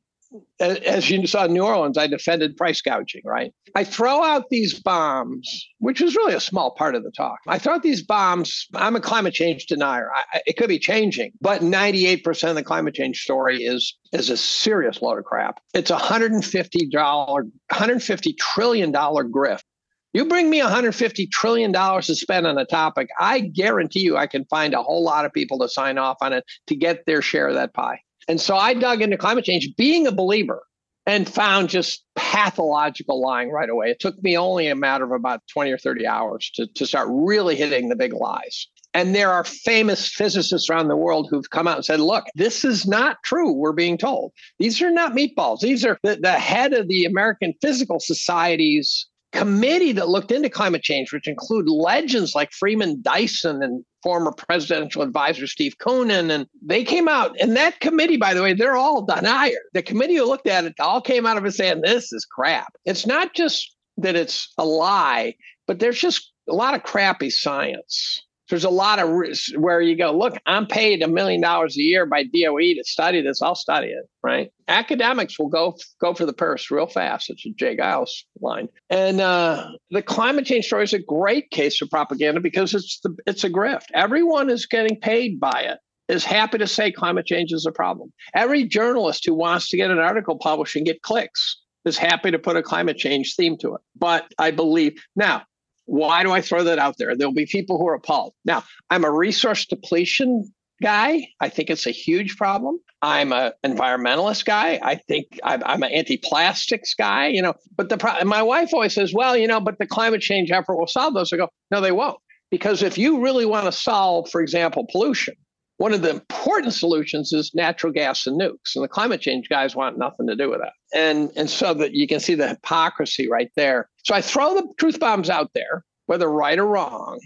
Speaker 1: As you saw in New Orleans, I defended price gouging, right? I throw out these bombs, which is really a small part of the talk. I throw out these bombs. I'm a climate change denier. I, it could be changing, but 98% of the climate change story is is a serious load of crap. It's a $150, $150 trillion grift You bring me $150 trillion to spend on a topic, I guarantee you I can find a whole lot of people to sign off on it to get their share of that pie. And so I dug into climate change being a believer and found just pathological lying right away. It took me only a matter of about 20 or 30 hours to, to start really hitting the big lies. And there are famous physicists around the world who've come out and said, look, this is not true, we're being told. These are not meatballs. These are the, the head of the American Physical Society's committee that looked into climate change, which include legends like Freeman Dyson and former presidential advisor Steve Koonin. And they came out, and that committee, by the way, they're all deniers. The committee who looked at it all came out of it saying, this is crap. It's not just that it's a lie, but there's just a lot of crappy science there's a lot of where you go, look, I'm paid a million dollars a year by DOE to study this. I'll study it, right? Academics will go go for the purse real fast. It's a Jay Giles line. And uh, the climate change story is a great case of propaganda because it's the it's a grift. Everyone is getting paid by it. Is happy to say climate change is a problem. Every journalist who wants to get an article published and get clicks is happy to put a climate change theme to it. But I believe now why do I throw that out there? There'll be people who are appalled. Now, I'm a resource depletion guy. I think it's a huge problem. I'm an environmentalist guy. I think I'm, I'm an anti-plastics guy. You know, but the pro- my wife always says, "Well, you know, but the climate change effort will solve those." I go, "No, they won't." Because if you really want to solve, for example, pollution, one of the important solutions is natural gas and nukes. And the climate change guys want nothing to do with that. And, and so that you can see the hypocrisy right there. So I throw the truth bombs out there, whether right or wrong,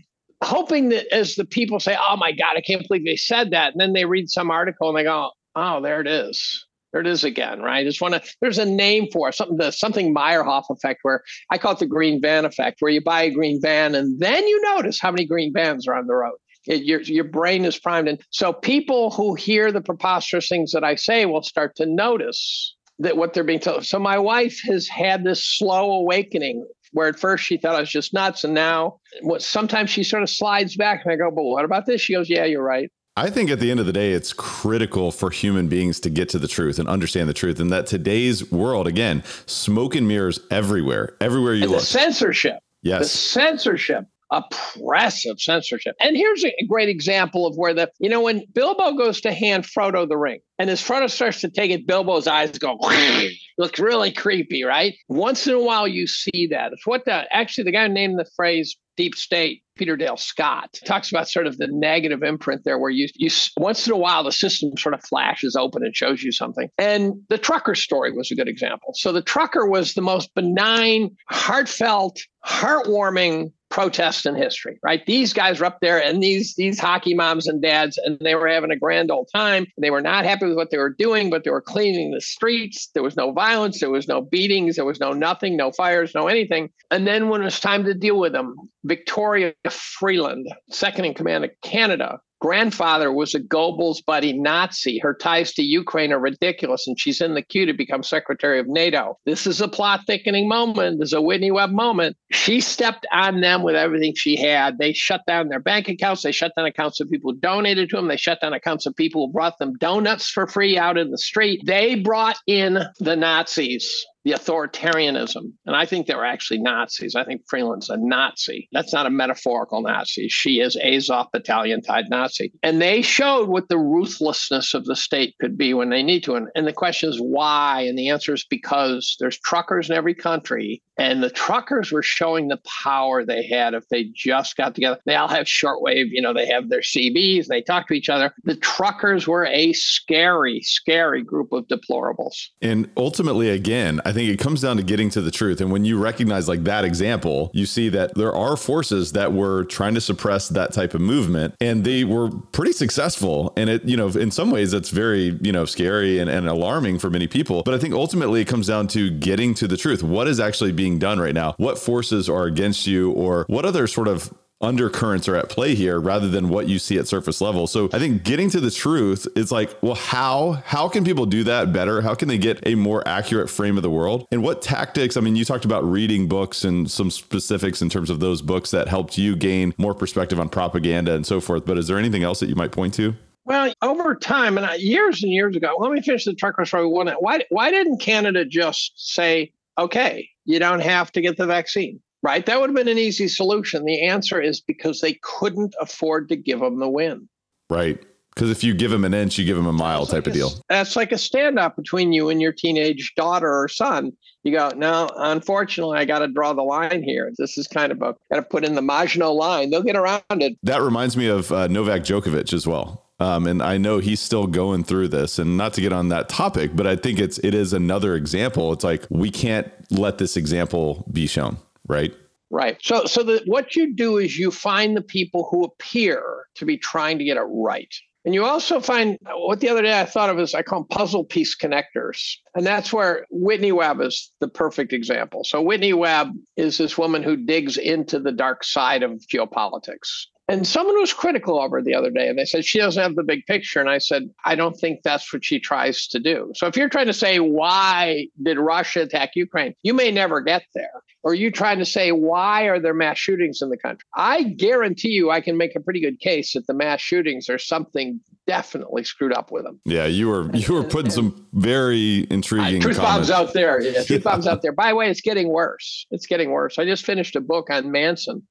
Speaker 1: hoping that as the people say, oh my God, I can't believe they said that. And then they read some article and they go, oh, there it is. There it is again, right? I just want to. There's a name for it, something the something Meyerhoff effect, where I call it the green van effect, where you buy a green van and then you notice how many green vans are on the road. It, your your brain is primed, and so people who hear the preposterous things that I say will start to notice that what they're being told. So my wife has had this slow awakening where at first she thought I was just nuts, and now what? Sometimes she sort of slides back, and I go, "But what about this?" She goes, "Yeah, you're right."
Speaker 3: I think at the end of the day, it's critical for human beings to get to the truth and understand the truth. And that today's world, again, smoke and mirrors everywhere, everywhere you
Speaker 1: and
Speaker 3: look.
Speaker 1: The censorship.
Speaker 3: Yes.
Speaker 1: The censorship oppressive censorship. And here's a great example of where the, you know, when Bilbo goes to hand Frodo the ring and as Frodo starts to take it, Bilbo's eyes go, looks really creepy, right? Once in a while you see that. It's what the, actually the guy named the phrase deep state peter dale scott talks about sort of the negative imprint there where you you once in a while the system sort of flashes open and shows you something and the trucker story was a good example so the trucker was the most benign heartfelt heartwarming protest in history, right? These guys were up there and these these hockey moms and dads, and they were having a grand old time. They were not happy with what they were doing, but they were cleaning the streets. There was no violence, there was no beatings, there was no nothing, no fires, no anything. And then when it was time to deal with them, Victoria Freeland, second in command of Canada, grandfather was a Goebbels buddy Nazi. Her ties to Ukraine are ridiculous, and she's in the queue to become secretary of NATO. This is a plot thickening moment. There's a Whitney Webb moment. She stepped on them with everything she had. They shut down their bank accounts. They shut down accounts of people who donated to them. They shut down accounts of people who brought them donuts for free out in the street. They brought in the Nazis the authoritarianism. And I think they were actually Nazis. I think Freeland's a Nazi. That's not a metaphorical Nazi. She is Azov battalion tied Nazi. And they showed what the ruthlessness of the state could be when they need to. And, and the question is why? And the answer is because there's truckers in every country and the truckers were showing the power they had if they just got together. They all have shortwave, you know, they have their CBs, they talk to each other. The truckers were a scary, scary group of deplorables.
Speaker 3: And ultimately, again, I think it comes down to getting to the truth. And when you recognize like that example, you see that there are forces that were trying to suppress that type of movement and they were pretty successful. And it, you know, in some ways, that's very, you know, scary and, and alarming for many people. But I think ultimately it comes down to getting to the truth. What is actually being being done right now? What forces are against you, or what other sort of undercurrents are at play here rather than what you see at surface level. So I think getting to the truth is like, well, how how can people do that better? How can they get a more accurate frame of the world? And what tactics? I mean, you talked about reading books and some specifics in terms of those books that helped you gain more perspective on propaganda and so forth. But is there anything else that you might point to?
Speaker 1: Well, over time, and years and years ago, let me finish the trucker story. Why, why didn't Canada just say, okay, you don't have to get the vaccine. right? That would have been an easy solution. The answer is because they couldn't afford to give them the win.
Speaker 3: Right. Because if you give them an inch, you give them a mile type of deal.
Speaker 1: That's like a standoff between you and your teenage daughter or son. You go, no, unfortunately, I got to draw the line here. This is kind of a, got to put in the Maginot line. They'll get around it.
Speaker 3: That reminds me of uh, Novak Djokovic as well. Um, and I know he's still going through this and not to get on that topic, but I think it's, it is another example. It's like, we can't let this example be shown, right?
Speaker 1: Right. So, so the, what you do is you find the people who appear to be trying to get it right. And you also find what the other day I thought of as I call them puzzle piece connectors. And that's where Whitney Webb is the perfect example. So, Whitney Webb is this woman who digs into the dark side of geopolitics. And someone was critical of her the other day, and they said she doesn't have the big picture. And I said, I don't think that's what she tries to do. So if you're trying to say, why did Russia attack Ukraine? You may never get there. Or you trying to say, why are there mass shootings in the country? I guarantee you, I can make a pretty good case that the mass shootings are something definitely screwed up with them.
Speaker 3: Yeah, you were you were putting some very intriguing
Speaker 1: uh, truth
Speaker 3: comments.
Speaker 1: bombs out there. Yeah, truth bombs out there. By the way, it's getting worse. It's getting worse. I just finished a book on Manson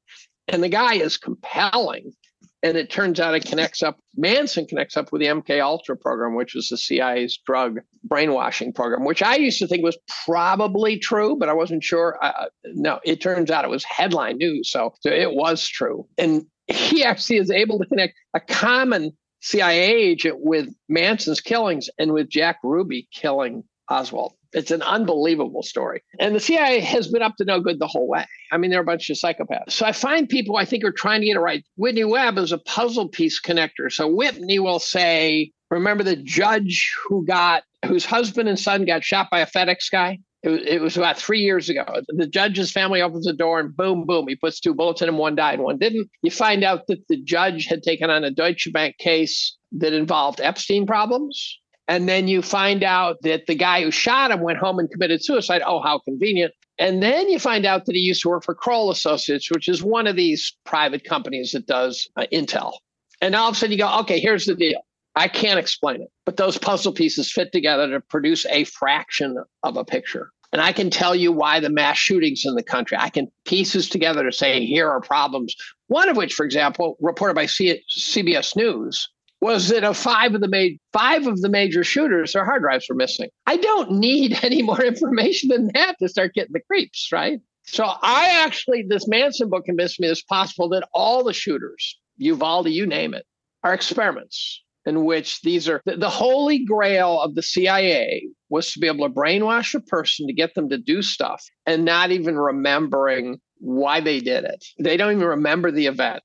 Speaker 1: and the guy is compelling. And it turns out it connects up, Manson connects up with the MK Ultra program, which was the CIA's drug brainwashing program, which I used to think was probably true, but I wasn't sure. Uh, no, it turns out it was headline news. So, so it was true. And he actually is able to connect a common CIA agent with Manson's killings and with Jack Ruby killing Oswald. It's an unbelievable story. And the CIA has been up to no good the whole way. I mean, they're a bunch of psychopaths. So I find people I think are trying to get it right. Whitney Webb is a puzzle piece connector. So Whitney will say, remember the judge who got, whose husband and son got shot by a FedEx guy? It was, it was about three years ago. The judge's family opens the door and boom, boom, he puts two bullets in him. One died, one didn't. You find out that the judge had taken on a Deutsche Bank case that involved Epstein problems and then you find out that the guy who shot him went home and committed suicide. Oh, how convenient. And then you find out that he used to work for Kroll Associates, which is one of these private companies that does uh, Intel. And all of a sudden you go, okay, here's the deal. I can't explain it, but those puzzle pieces fit together to produce a fraction of a picture. And I can tell you why the mass shootings in the country. I can pieces together to say here are problems. One of which, for example, reported by C- CBS News, was that of five of the ma- five of the major shooters, their hard drives were missing. I don't need any more information than that to start getting the creeps, right? So I actually, this Manson book convinced me it's possible that all the shooters, Uvalde, you name it, are experiments in which these are the, the holy grail of the CIA was to be able to brainwash a person to get them to do stuff and not even remembering why they did it. They don't even remember the event.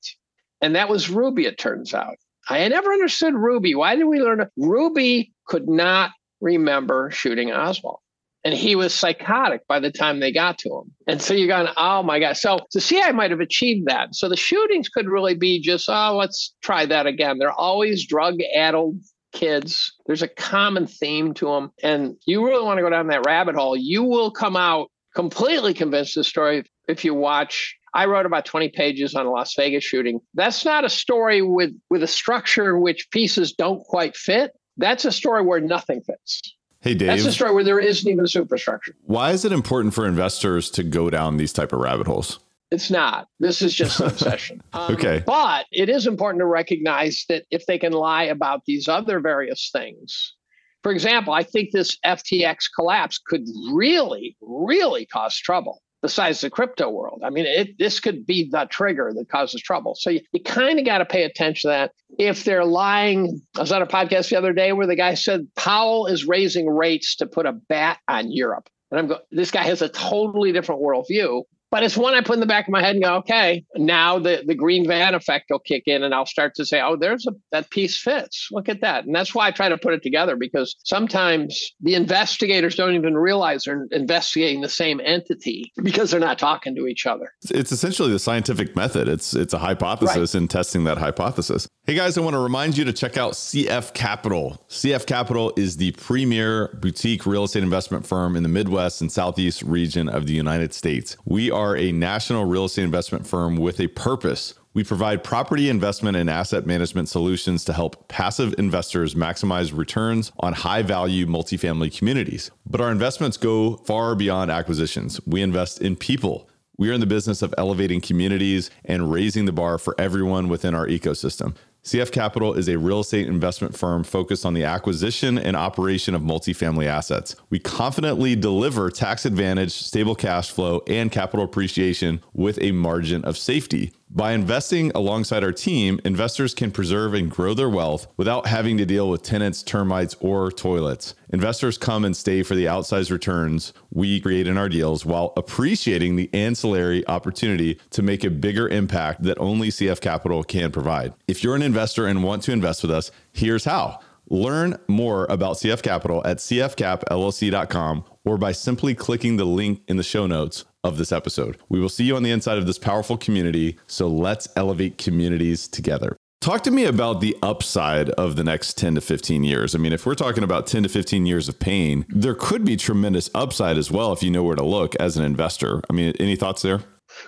Speaker 1: And that was Ruby, it turns out. I never understood Ruby. Why did we learn? Ruby could not remember shooting Oswald. And he was psychotic by the time they got to him. And so you're going, oh my God. So the CIA might have achieved that. So the shootings could really be just, oh, let's try that again. They're always drug addled kids. There's a common theme to them. And you really want to go down that rabbit hole. You will come out completely convinced the story if you watch I wrote about 20 pages on a Las Vegas shooting. That's not a story with, with a structure in which pieces don't quite fit. That's a story where nothing fits.
Speaker 3: Hey Dave.
Speaker 1: That's a story where there isn't even a superstructure.
Speaker 3: Why is it important for investors to go down these type of rabbit holes?
Speaker 1: It's not. This is just an obsession.
Speaker 3: Um, okay.
Speaker 1: But it is important to recognize that if they can lie about these other various things, for example, I think this FTX collapse could really, really cause trouble besides the crypto world. I mean, it, this could be the trigger that causes trouble. So you, you kind of got to pay attention to that. If they're lying, I was on a podcast the other day where the guy said Powell is raising rates to put a bat on Europe. And I'm going, this guy has a totally different worldview. But it's one I put in the back of my head and go, okay, now the, the green van effect will kick in and I'll start to say, oh, there's a that piece fits. Look at that. And that's why I try to put it together because sometimes the investigators don't even realize they're investigating the same entity because they're not talking to each other.
Speaker 3: It's essentially the scientific method. It's it's a hypothesis right. and testing that hypothesis. Hey guys, I want to remind you to check out CF Capital. CF Capital is the premier boutique real estate investment firm in the Midwest and Southeast region of the United States. We are a national real estate investment firm with a purpose. We provide property investment and asset management solutions to help passive investors maximize returns on high value multifamily communities. But our investments go far beyond acquisitions. We invest in people We are in the business of elevating communities and raising the bar for everyone within our ecosystem. CF Capital is a real estate investment firm focused on the acquisition and operation of multifamily assets. We confidently deliver tax advantage, stable cash flow, and capital appreciation with a margin of safety. By investing alongside our team, investors can preserve and grow their wealth without having to deal with tenants, termites, or toilets. Investors come and stay for the outsized returns we create in our deals while appreciating the ancillary opportunity to make a bigger impact that only CF Capital can provide. If you're an investor and want to invest with us, here's how. Learn more about CF Capital at cfcapllc.com or by simply clicking the link in the show notes of this episode. We will see you on the inside of this powerful community. So let's elevate communities together. Talk to me about the upside of the next 10 to 15 years. I mean, if we're talking about 10 to 15 years of pain, there could be tremendous upside as well if you know where to look as an investor. I mean, any thoughts there?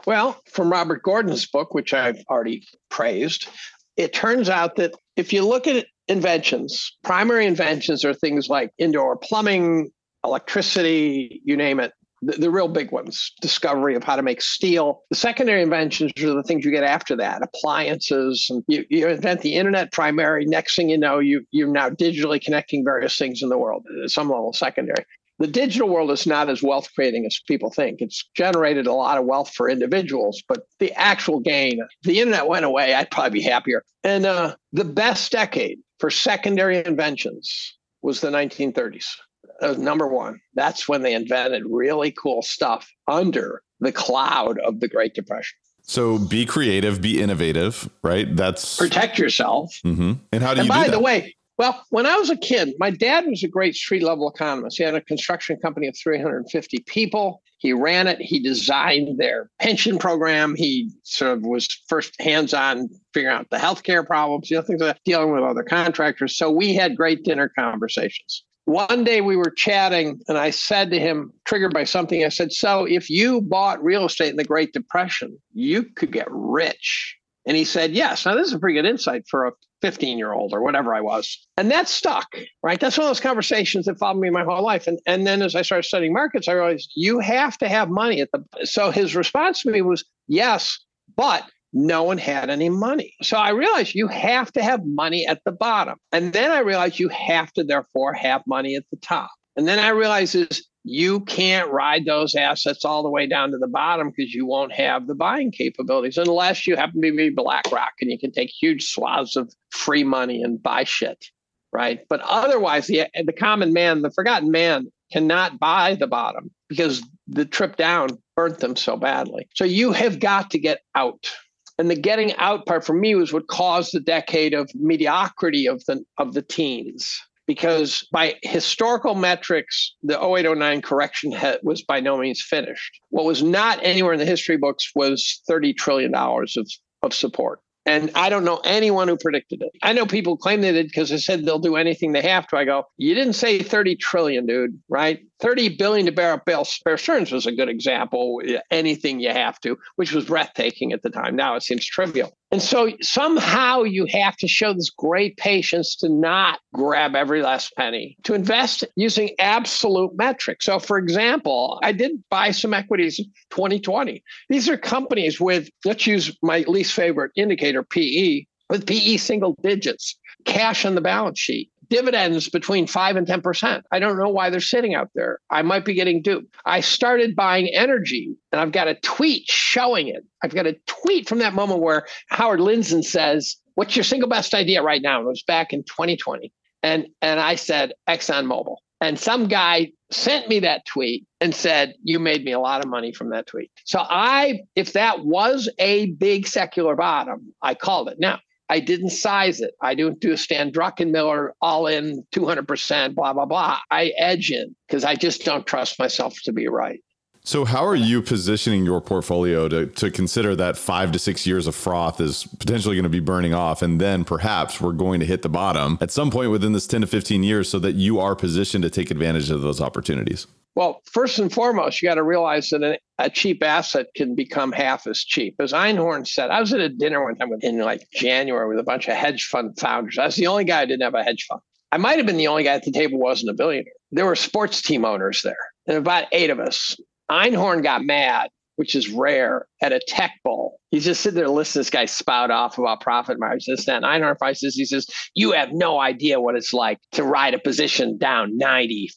Speaker 1: Well, from Robert Gordon's book, which I've already praised, it turns out that if you look at inventions, primary inventions are things like indoor plumbing, electricity, you name it, the, the, real big ones discovery of how to make steel the secondary inventions are the things you get after that appliances and you, you invent the internet primary next thing you know you you're now digitally connecting various things in the world at some level secondary the digital world is not as wealth creating as people think. It's generated a lot of wealth for individuals, but the actual gain, the internet went away, I'd probably be happier. And uh, the best decade for secondary inventions was the 1930s uh, number one. That's when they invented really cool stuff under the cloud of the Great Depression.
Speaker 3: So be creative, be innovative, right? That's
Speaker 1: protect yourself.
Speaker 3: Mm-hmm. And how do you
Speaker 1: and
Speaker 3: you?
Speaker 1: By
Speaker 3: do
Speaker 1: the way, well, when I was a kid, my dad was a great street level economist. He had a construction company of 350 people. He ran it. He designed their pension program. He sort of was first hands on figuring out the healthcare problems, you know, things like that, dealing with other contractors. So we had great dinner conversations. One day we were chatting, and I said to him, triggered by something, I said, So if you bought real estate in the Great Depression, you could get rich. And he said, Yes. Now, this is a pretty good insight for a 15 year old or whatever I was. And that stuck, right? That's one of those conversations that followed me my whole life. And, and then as I started studying markets, I realized you have to have money at the. So his response to me was, Yes, but no one had any money. So I realized you have to have money at the bottom. And then I realized you have to therefore have money at the top. And then I realized is you can't ride those assets all the way down to the bottom because you won't have the buying capabilities unless you happen to be BlackRock and you can take huge swaths of free money and buy shit. Right. But otherwise, the, the common man, the forgotten man, cannot buy the bottom because the trip down burnt them so badly. So you have got to get out and the getting out part for me was what caused the decade of mediocrity of the of the teens because by historical metrics the 0809 correction was by no means finished what was not anywhere in the history books was 30 trillion dollars of, of support and I don't know anyone who predicted it. I know people claim they did because they said they'll do anything they have to. I go, you didn't say 30 trillion, dude, right? 30 billion to bear up Bear Stearns was a good example. Anything you have to, which was breathtaking at the time. Now it seems trivial. And so somehow you have to show this great patience to not grab every last penny, to invest using absolute metrics. So, for example, I did buy some equities in 2020. These are companies with, let's use my least favorite indicator, PE, with PE single digits, cash on the balance sheet dividends between 5 and 10%. I don't know why they're sitting out there. I might be getting duped. I started buying energy and I've got a tweet showing it. I've got a tweet from that moment where Howard Lindzen says, What's your single best idea right now? And it was back in 2020. And, and I said, ExxonMobil. And some guy sent me that tweet and said, You made me a lot of money from that tweet. So I, if that was a big secular bottom, I called it. Now, I didn't size it. I don't do a Stan Druckenmiller all in 200%, blah, blah, blah. I edge in because I just don't trust myself to be right.
Speaker 3: So, how are you positioning your portfolio to, to consider that five to six years of froth is potentially going to be burning off? And then perhaps we're going to hit the bottom at some point within this 10 to 15 years so that you are positioned to take advantage of those opportunities?
Speaker 1: Well, first and foremost, you got to realize that a, a, cheap asset can become half as cheap. As Einhorn said, I was at a dinner one time in like January with a bunch of hedge fund founders. I was the only guy who didn't have a hedge fund. I might have been the only guy at the table wasn't a billionaire. There were sports team owners there, and about eight of us. Einhorn got mad which is rare, at a tech bowl. He's just sitting there listening to this guy spout off about profit margins, this, that. And Einhorn prices, he says, You have no idea what it's like to ride a position down 95%.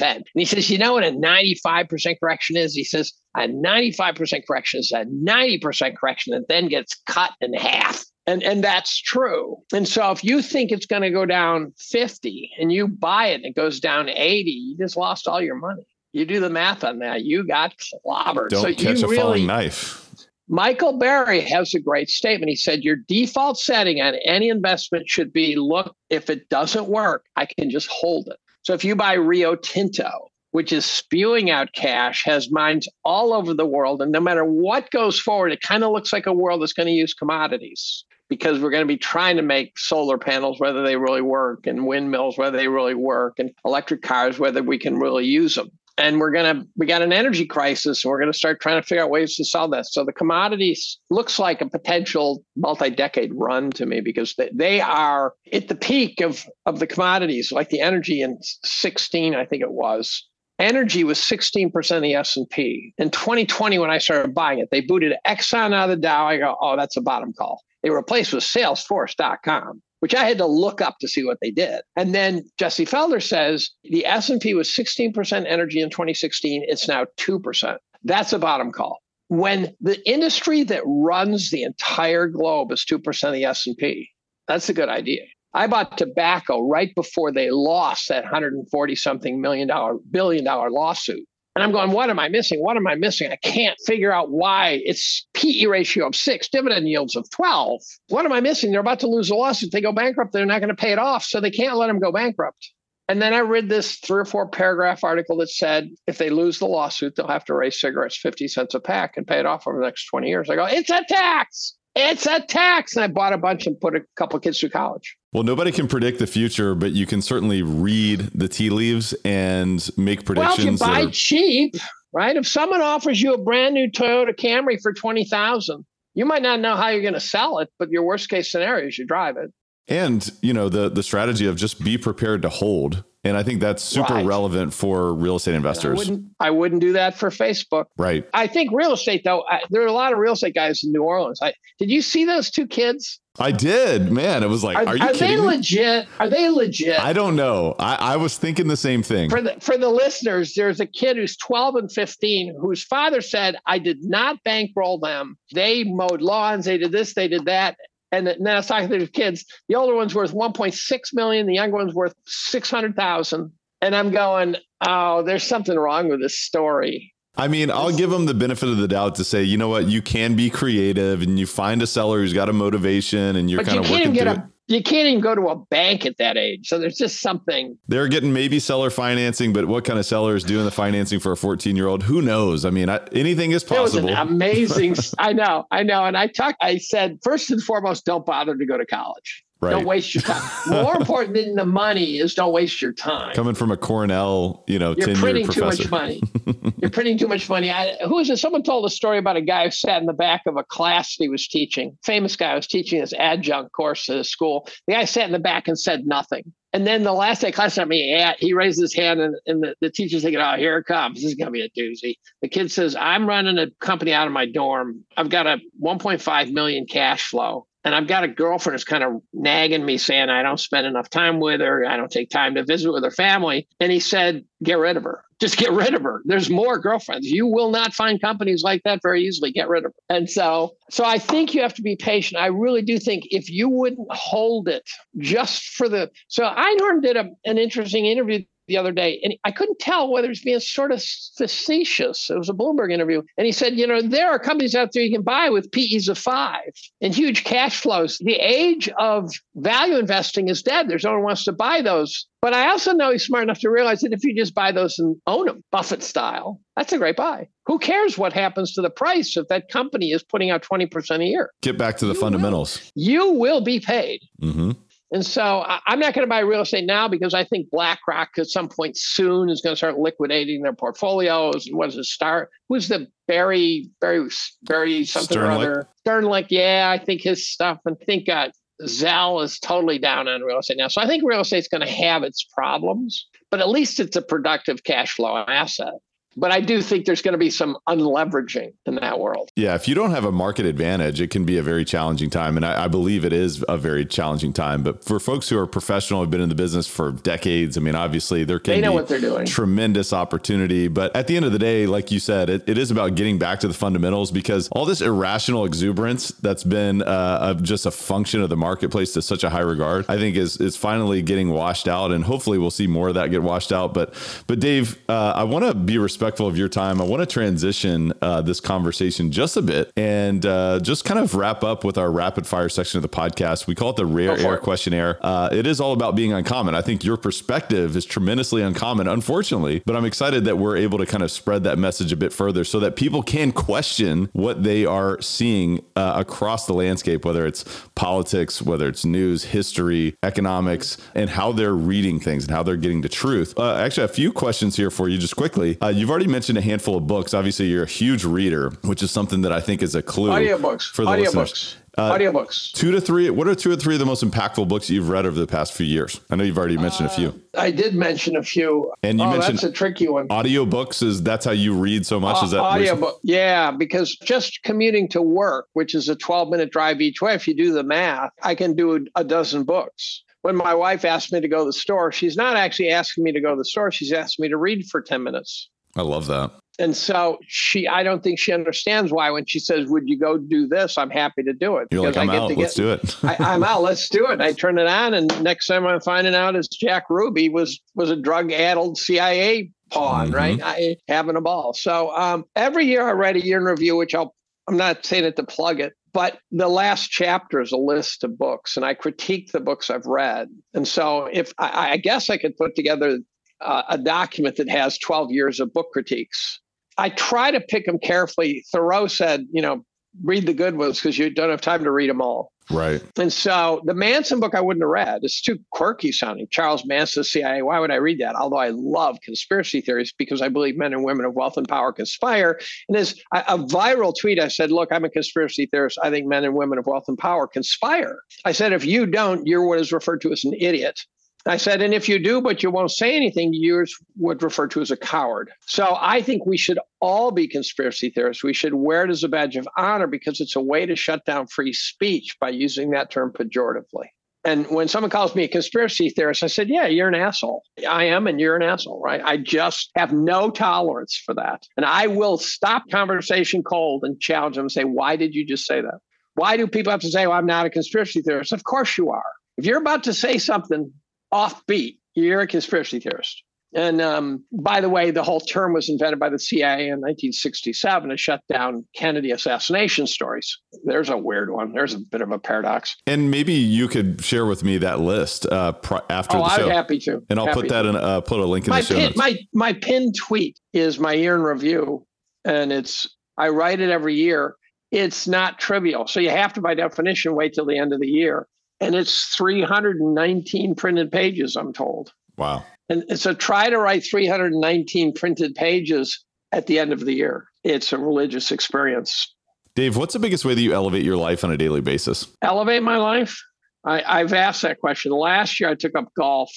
Speaker 1: And he says, You know what a 95% correction is? He says, A 95% correction is a 90% correction that then gets cut in half. And, and that's true. And so if you think it's going to go down 50 and you buy it and it goes down 80, you just lost all your money. You do the math on that, you got clobbered.
Speaker 3: Don't
Speaker 1: so
Speaker 3: catch
Speaker 1: you
Speaker 3: a
Speaker 1: really,
Speaker 3: falling knife.
Speaker 1: Michael Burry has a great statement. He said, Your default setting on any investment should be look, if it doesn't work, I can just hold it. So if you buy Rio Tinto, which is spewing out cash, has mines all over the world, and no matter what goes forward, it kind of looks like a world that's going to use commodities because we're going to be trying to make solar panels whether they really work and windmills whether they really work and electric cars whether we can really use them and we're to we got an energy crisis and we're to start trying to figure out ways to solve that. So the commodities looks like a potential multi-decade run to me because they, they are at the peak of of the commodities like the energy in 16 i think it was. Energy was 16% of the s&p in 2020 when i started buying it they booted exxon out of the dow. I go oh that's a bottom call. They replaced with salesforce.com which I had to look up to see what they did. And then Jesse Felder says the S&P was 16% energy in 2016, it's now 2%. That's a bottom call. When the industry that runs the entire globe is 2% of the S&P, that's a good idea. I bought tobacco right before they lost that 140 something million dollar billion dollar lawsuit. And I'm going, what am I missing? What am I missing? I can't figure out why it's PE ratio of six, dividend yields of 12. What am I missing? They're about to lose a lawsuit. They go bankrupt. They're not going to pay it off. So they can't let them go bankrupt. And then I read this three or four paragraph article that said if they lose the lawsuit, they'll have to raise cigarettes 50 cents a pack and pay it off over the next 20 years. I go, it's a tax. It's a tax. And I bought a bunch and put a couple kids through college.
Speaker 3: Well, nobody can predict the future, but you can certainly read the tea leaves and make predictions.
Speaker 1: Well, if you buy
Speaker 3: are...
Speaker 1: cheap, right? If someone offers you a brand new Toyota Camry for 20,000, you might not know how you're going to sell it, but your worst case scenario is you drive it.
Speaker 3: And, you know, the the strategy of just be prepared to hold and I think that's super right. relevant for real estate investors.
Speaker 1: I wouldn't, I wouldn't, do that for Facebook.
Speaker 3: Right.
Speaker 1: I think real estate, though, I, there are a lot of real estate guys in New Orleans. I, did you see those two kids?
Speaker 3: I did, man. It was like, are, are you
Speaker 1: are
Speaker 3: kidding?
Speaker 1: they legit? Are they legit?
Speaker 3: I don't know. I, I was thinking the same thing.
Speaker 1: For the for the listeners, there's a kid who's 12 and 15 whose father said, "I did not bankroll them. They mowed lawns. They did this. They did that." And then I was talking to the kids. The older one's worth 1.6 million. The younger one's worth 600,000. And I'm going, oh, there's something wrong with this story.
Speaker 3: I mean, I'll give them the benefit of the doubt to say, you know what, you can be creative and you find a seller who's got a motivation and you're kind of working through it.
Speaker 1: You can't even go to a bank at that age. So there's just something.
Speaker 3: They're getting maybe seller financing, but what kind of seller is doing the financing for a 14 year old? Who knows? I mean, I, anything is possible.
Speaker 1: It was an amazing. I know, I know. And I talked, I said, first and foremost, don't bother to go to college. Right. Don't waste your time. More important than the money is don't waste your time.
Speaker 3: Coming from a Cornell, you know,
Speaker 1: you're printing
Speaker 3: professor.
Speaker 1: too much money. you're printing too much money. I, who is it? Someone told a story about a guy who sat in the back of a class he was teaching. Famous guy was teaching this adjunct course at a school. The guy sat in the back and said nothing. And then the last day class at me, he raised his hand, and, and the, the teacher's thinking, "Oh, here it comes. This is going to be a doozy." The kid says, "I'm running a company out of my dorm. I've got a 1.5 million cash flow." And I've got a girlfriend who's kind of nagging me saying I don't spend enough time with her. I don't take time to visit with her family. And he said, get rid of her. Just get rid of her. There's more girlfriends. You will not find companies like that very easily. Get rid of her. And so, so I think you have to be patient. I really do think if you wouldn't hold it just for the, so Einhorn did a, an interesting interview the other day, and I couldn't tell whether he's being sort of facetious. It was a Bloomberg interview, and he said, "You know, there are companies out there you can buy with PEs of five and huge cash flows. The age of value investing is dead. There's no one wants to buy those." But I also know he's smart enough to realize that if you just buy those and own them, Buffett style, that's a great buy. Who cares what happens to the price if that company is putting out 20% a year?
Speaker 3: Get back to the you fundamentals.
Speaker 1: Will. You will be paid.
Speaker 3: Mm-hmm.
Speaker 1: And so I'm not going to buy real estate now because I think BlackRock at some point soon is going to start liquidating their portfolios. And what does it start? Who's the Barry, Barry, Barry something or other? Sternlicht. Yeah, I think his stuff. And I think uh, Zell is totally down on real estate now. So I think real estate's going to have its problems, but at least it's a productive cash flow asset. But I do think there's going to be some unleveraging in that world.
Speaker 3: Yeah, if you don't have a market advantage, it can be a very challenging time. And I, I believe it is a very challenging time. But for folks who are professional, have been in the business for decades, I mean, obviously there can
Speaker 1: they know
Speaker 3: be
Speaker 1: what they're doing.
Speaker 3: tremendous opportunity. But at the end of the day, like you said, it, it is about getting back to the fundamentals because all this irrational exuberance that's been uh, just a function of the marketplace to such a high regard, I think is is finally getting washed out. And hopefully we'll see more of that get washed out. But but Dave, uh, I want to be respectful of your time. I want to transition uh, this conversation just a bit and uh, just kind of wrap up with our rapid fire section of the podcast. We call it the rare air
Speaker 1: it.
Speaker 3: questionnaire. Uh, it is all about being uncommon. I think your perspective is tremendously uncommon, unfortunately, but I'm excited that we're able to kind of spread that message a bit further so that people can question what they are seeing uh, across the landscape, whether it's politics, whether it's news, history, economics, and how they're reading things and how they're getting the truth. Uh, actually, a few questions here for you, just quickly. Uh, you've already mentioned a handful of books. Obviously, you're a huge reader, which is something that I think is a clue
Speaker 1: Audiobooks.
Speaker 3: for the
Speaker 1: Audiobooks.
Speaker 3: listeners. Uh,
Speaker 1: Audiobooks.
Speaker 3: Two to three. What are two or three of the most impactful books you've read over the past few years? I know you've already mentioned a few.
Speaker 1: I did mention a few.
Speaker 3: And you
Speaker 1: oh,
Speaker 3: mentioned-
Speaker 1: that's a tricky one.
Speaker 3: Audiobooks is that's how you read so much. is that
Speaker 1: audiobook? Yeah, because just commuting to work, which is a 12 minute drive each way, if you do the math, I can do a dozen books. When my wife asked me to go to the store, she's not actually asking me to go to the store. She's asking me to read for 10 minutes.
Speaker 3: I love that.
Speaker 1: And so she, I don't think she understands why when she says, "Would you go do this?" I'm happy to do it.
Speaker 3: You're like, I'm
Speaker 1: get
Speaker 3: out.
Speaker 1: to
Speaker 3: Let's do it.
Speaker 1: I, I'm out. Let's do it. I turn it on, and next time I'm finding out is Jack Ruby was was a drug-addled CIA pawn,
Speaker 3: Mhm.
Speaker 1: right? I having a ball. So um, every year I write a year in review, which I'll. I'm not saying it to plug it, but the last chapter is a list of books, and I critique the books I've read. And so if I, I guess I could put together uh, a document that has 12 years of book critiques. I try to pick them carefully. Thoreau said, you know, read the good ones because you don't have time to read them all.
Speaker 3: right.
Speaker 1: And so the Manson book I wouldn't have read. It's too quirky sounding. Charles Manson, CIA. Why would I read that? Although I love conspiracy theories because I believe men and women of wealth and power conspire. And as a, a viral tweet, I said, look, I'm a conspiracy theorist. I think men and women of wealth and power conspire. I said, if you don't, you're what is referred to as an idiot. I said, and if you do, but you won't say anything, you're what refer to as a coward. So I think we should all be conspiracy theorists. We should wear it as a badge of honor because it's a way to shut down free speech by using that term pejoratively. And when someone calls me a conspiracy theorist, I said, Yeah, you're an asshole. I am, and you're an asshole, right? I just have no tolerance for that. And I will stop conversation cold and challenge them and say, Why did you just say that? Why do people have to say, Well, I'm not a conspiracy theorist? Of course you are. If you're about to say something offbeat, you're a conspiracy theorist. And um, by the way, the whole term was invented by the CIA in 1967 to shut down Kennedy assassination stories. There's a weird one. There's a bit of a paradox.
Speaker 3: And maybe you could share with me that list uh, after
Speaker 1: Oh,
Speaker 3: the
Speaker 1: I'm happy to.
Speaker 3: and I'll
Speaker 1: Happy
Speaker 3: put that in. Uh, put a link in
Speaker 1: my
Speaker 3: the show
Speaker 1: pin,
Speaker 3: notes.
Speaker 1: my my pinned tweet is my year in review, and it's I write it every year. It's not trivial, so you have to, by definition, wait till the end of the year, and it's 319 printed pages. I'm told,
Speaker 3: wow.
Speaker 1: and so try to write 319 printed pages at the end of the year. It's a religious experience.
Speaker 3: Dave, what's the biggest way that you elevate your life on a daily basis?
Speaker 1: Elevate my life. I, I've asked that question. Last year, I took up golf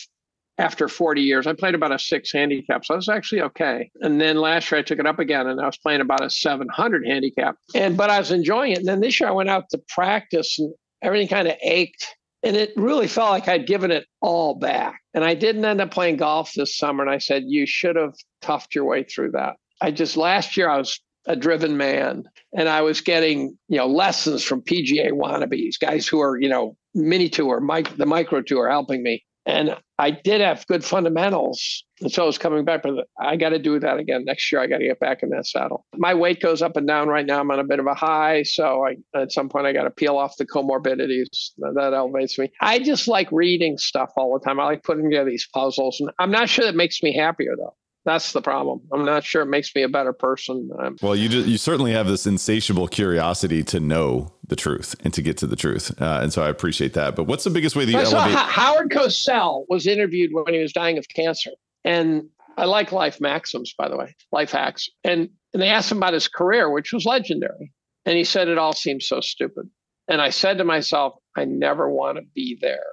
Speaker 1: after 40 years. I played about a six handicap, so I was actually okay. And then last year, I took it up again, and I was playing about a 700 handicap. And but I was enjoying it. And then this year, I went out to practice, and everything kind of ached. And it really felt like I'd given it all back. And I didn't end up playing golf this summer. And I said, You should have toughed your way through that. I just, last year, I was a driven man and I was getting, you know, lessons from PGA wannabes, guys who are, you know, mini tour, mic, the micro tour helping me. And I did have good fundamentals. And so I was coming back, but I got to do that again next year. I got to get back in that saddle. My weight goes up and down right now. I'm on a bit of a high. So I, at some point, I got to peel off the comorbidities. That, elevates me. I just like reading stuff all the time. I like putting together these puzzles. And I'm not sure that makes me happier, though. That's the problem. I'm not sure it makes me a better person. Um,
Speaker 3: Well, you just, you certainly have this insatiable curiosity to know the truth and to get to the truth, uh, and so I appreciate that. But what's the biggest way that you
Speaker 1: I
Speaker 3: elevate?
Speaker 1: Ho- Howard Cosell was interviewed when he was dying of cancer, and I like life maxims, by the way, life hacks. And and they asked him about his career, which was legendary, and he said it all seems so stupid. And I said to myself, I never want to be there.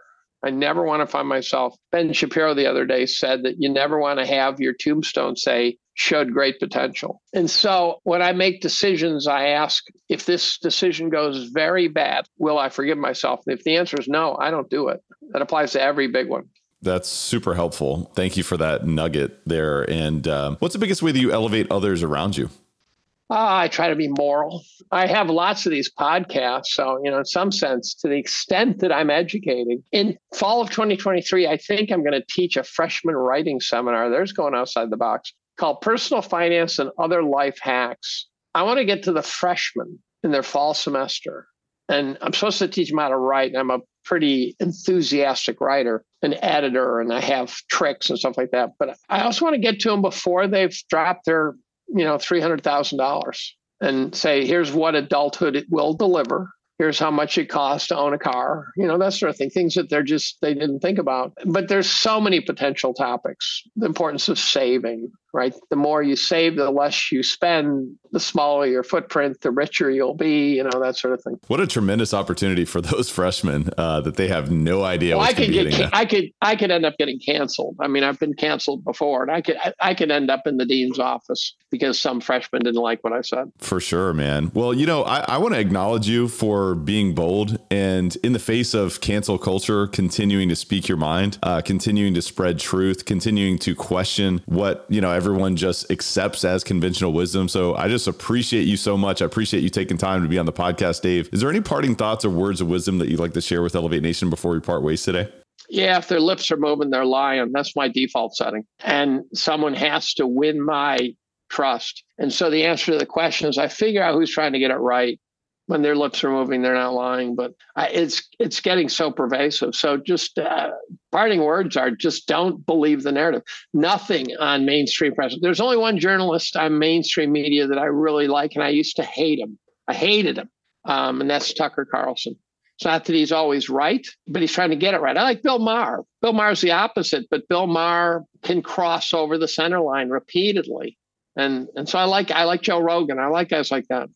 Speaker 1: I never want to find myself. Ben Shapiro the other day said that you never want to have your tombstone say, showed great potential. And so when I make decisions, I ask if this decision goes very bad, will I forgive myself? And if the answer is no, I don't do it. That applies to every big one.
Speaker 3: That's super helpful. Thank you for that nugget there. And um, what's the biggest way that you elevate others around you?
Speaker 1: Uh, I try to be moral. I have lots of these podcasts. So, you know, in some sense, to the extent that I'm educating, in fall of 2023, I think I'm going to teach a freshman writing seminar. There's going outside the box called Personal Finance and Other Life Hacks. I want to get to the freshmen in their fall semester. And I'm supposed to teach them how to write. And I'm a pretty enthusiastic writer, an editor, and I have tricks and stuff like that. But I also want to get to them before they've dropped their you know, $300,000 and say, here's what adulthood it will deliver. Here's how much it costs to own a car, you know, that sort of thing. Things that they're just, they didn't think about. But there's so many potential topics. The importance of saving, right? The more you save, the less you spend, the smaller your footprint, the richer you'll be, you know, that sort of thing.
Speaker 3: What a tremendous opportunity for those freshmen uh, that they have no idea. Well, I
Speaker 1: could get, I could, I could end up getting canceled. I mean, I've been canceled before, and I could, I, I could end up in the dean's office because some freshman didn't like what I said.
Speaker 3: For sure, man. Well, you know, I, I want to acknowledge you for being bold and in the face of cancel culture, continuing to speak your mind, uh, continuing to spread truth, continuing to question what you know everyone just accepts as conventional wisdom. So I just appreciate you so much. I appreciate you taking time to be on the podcast, Dave. Is there any parting thoughts or words of wisdom that you'd like to share with Elevate Nation before we part ways today?
Speaker 1: Yeah, if their lips are moving, they're lying. That's my default setting. And someone has to win my trust. And so the answer to the question is I figure out who's trying to get it right when their lips are moving, they're not lying. But I, it's it's getting so pervasive. So just uh, parting words are just don't believe the narrative. Nothing on mainstream press. There's only one journalist on mainstream media that I really like, and I used to hate him. I hated him, um, and that's Tucker Carlson. It's not that he's always right, but he's trying to get it right. I like Bill Maher. Bill Maher's the opposite, but Bill Maher can cross over the center line repeatedly. And and so I like I like Joe Rogan. I like guys like that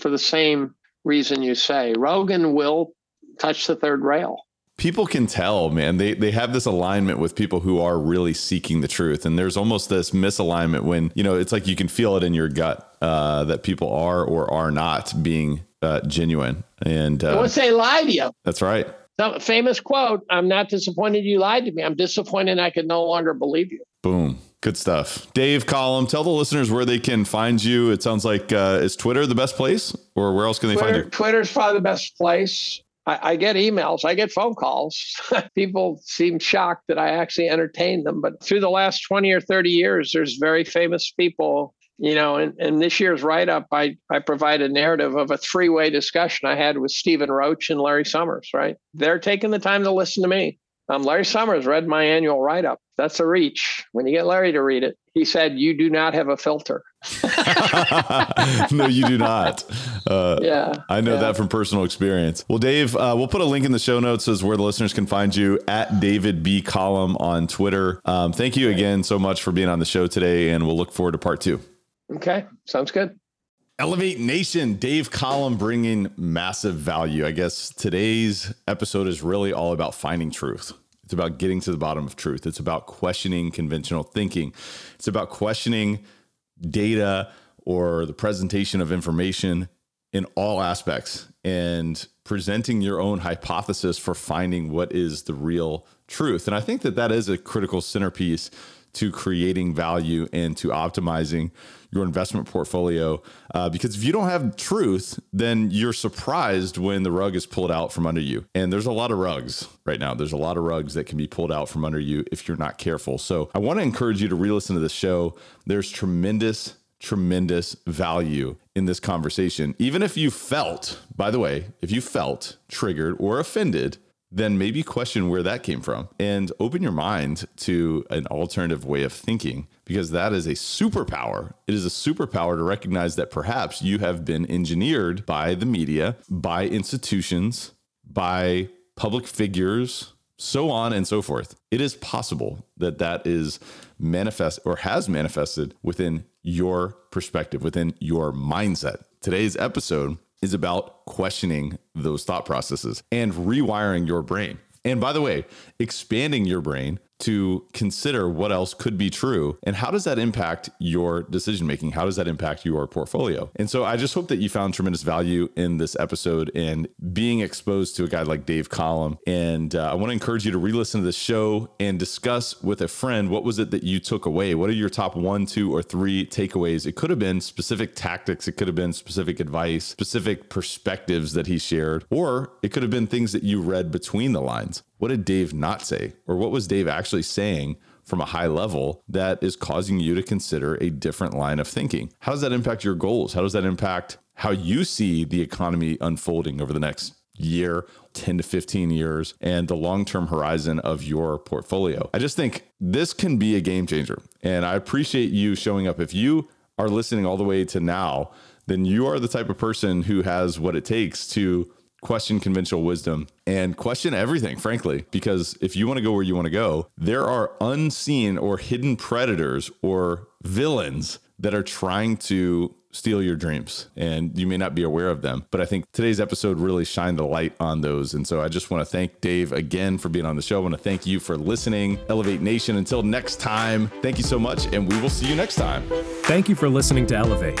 Speaker 1: for the same reason you say. Rogan will touch the third rail.
Speaker 3: People can tell, man. They they have this alignment with people who are really seeking the truth, and there's almost this misalignment when you know it's like you can feel it in your gut uh, that people are or are not being uh, genuine. And uh,
Speaker 1: once they lie to you,
Speaker 3: that's right.
Speaker 1: Some famous quote: "I'm not disappointed you lied to me. I'm disappointed I could no longer believe you."
Speaker 3: Boom. Good stuff. Dave Collum, tell the listeners where they can find you. It sounds like uh, is Twitter the best place, or where else can they
Speaker 1: Twitter,
Speaker 3: find you?
Speaker 1: Twitter's probably the best place. I, I get emails, I get phone calls. People seem shocked that I actually entertain them. But through the last 20 or 30 years, there's very famous people you know, in, in this year's write up, I, I provide a narrative of a three way discussion I had with Stephen Roach and Larry Summers, right? They're taking the time to listen to me. Um, Larry Summers read my annual write up. That's a reach. When you get Larry to read it, he said, You do not have a filter.
Speaker 3: no, you do not.
Speaker 1: Uh, yeah.
Speaker 3: I know
Speaker 1: yeah.
Speaker 3: that from personal experience. Well, Dave, uh, we'll put a link in the show notes as where the listeners can find you at David B. Collum on Twitter. Um, thank you again so much for being on the show today, and we'll look forward to part two.
Speaker 1: Okay. Sounds good.
Speaker 3: Elevate Nation, Dave Collum bringing massive value. I guess today's episode is really all about finding truth. It's about getting to the bottom of truth. It's about questioning conventional thinking. It's about questioning data or the presentation of information in all aspects and presenting your own hypothesis for finding what is the real truth. And I think that that is a critical centerpiece to creating value and to optimizing your investment portfolio. Uh, because if you don't have truth, then you're surprised when the rug is pulled out from under you. And there's a lot of rugs right now. There's a lot of rugs that can be pulled out from under you if you're not careful. So I want to encourage you to re listen to this show. There's tremendous tremendous value in this conversation. Even if you felt, by the way, if you felt triggered or offended, then maybe question where that came from and open your mind to an alternative way of thinking because that is a superpower. It is a superpower to recognize that perhaps you have been engineered by the media, by institutions, by public figures, so on and so forth. It is possible that that is manifest or has manifested within your perspective, within your mindset. Today's episode is about questioning those thought processes and rewiring your brain. And by the way, expanding your brain to consider what else could be true. And how does that impact your decision making how does that impact your portfolio? And so i just hope that you found tremendous value in this episode and being exposed to a guy like dave collum and uh, i want to encourage you to re-listen to the show and discuss with a friend what was it that you took away? What are your top one two or three takeaways? It could have been specific tactics it could have been specific advice specific perspectives that he shared or it could have been things that you read between the lines what did Dave not say? Or what was Dave actually saying from a high level that is causing you to consider a different line of thinking? How does that impact your goals? How does that impact how you see the economy unfolding over the next year, 10 to 15 years, and the long term horizon of your portfolio? I just think this can be a game changer. And I appreciate you showing up. If you are listening all the way to now, then you are the type of person who has what it takes to question conventional wisdom and question everything, frankly, because if you want to go where you want to go, there are unseen or hidden predators or villains that are trying to steal your dreams and you may not be aware of them but i think today's episode really shined the light on those and so i just want to thank dave again for being on the show. I want to thank you for listening. Elevate nation until next time thank you so much and we will see you next time.
Speaker 2: Thank you for listening to elevate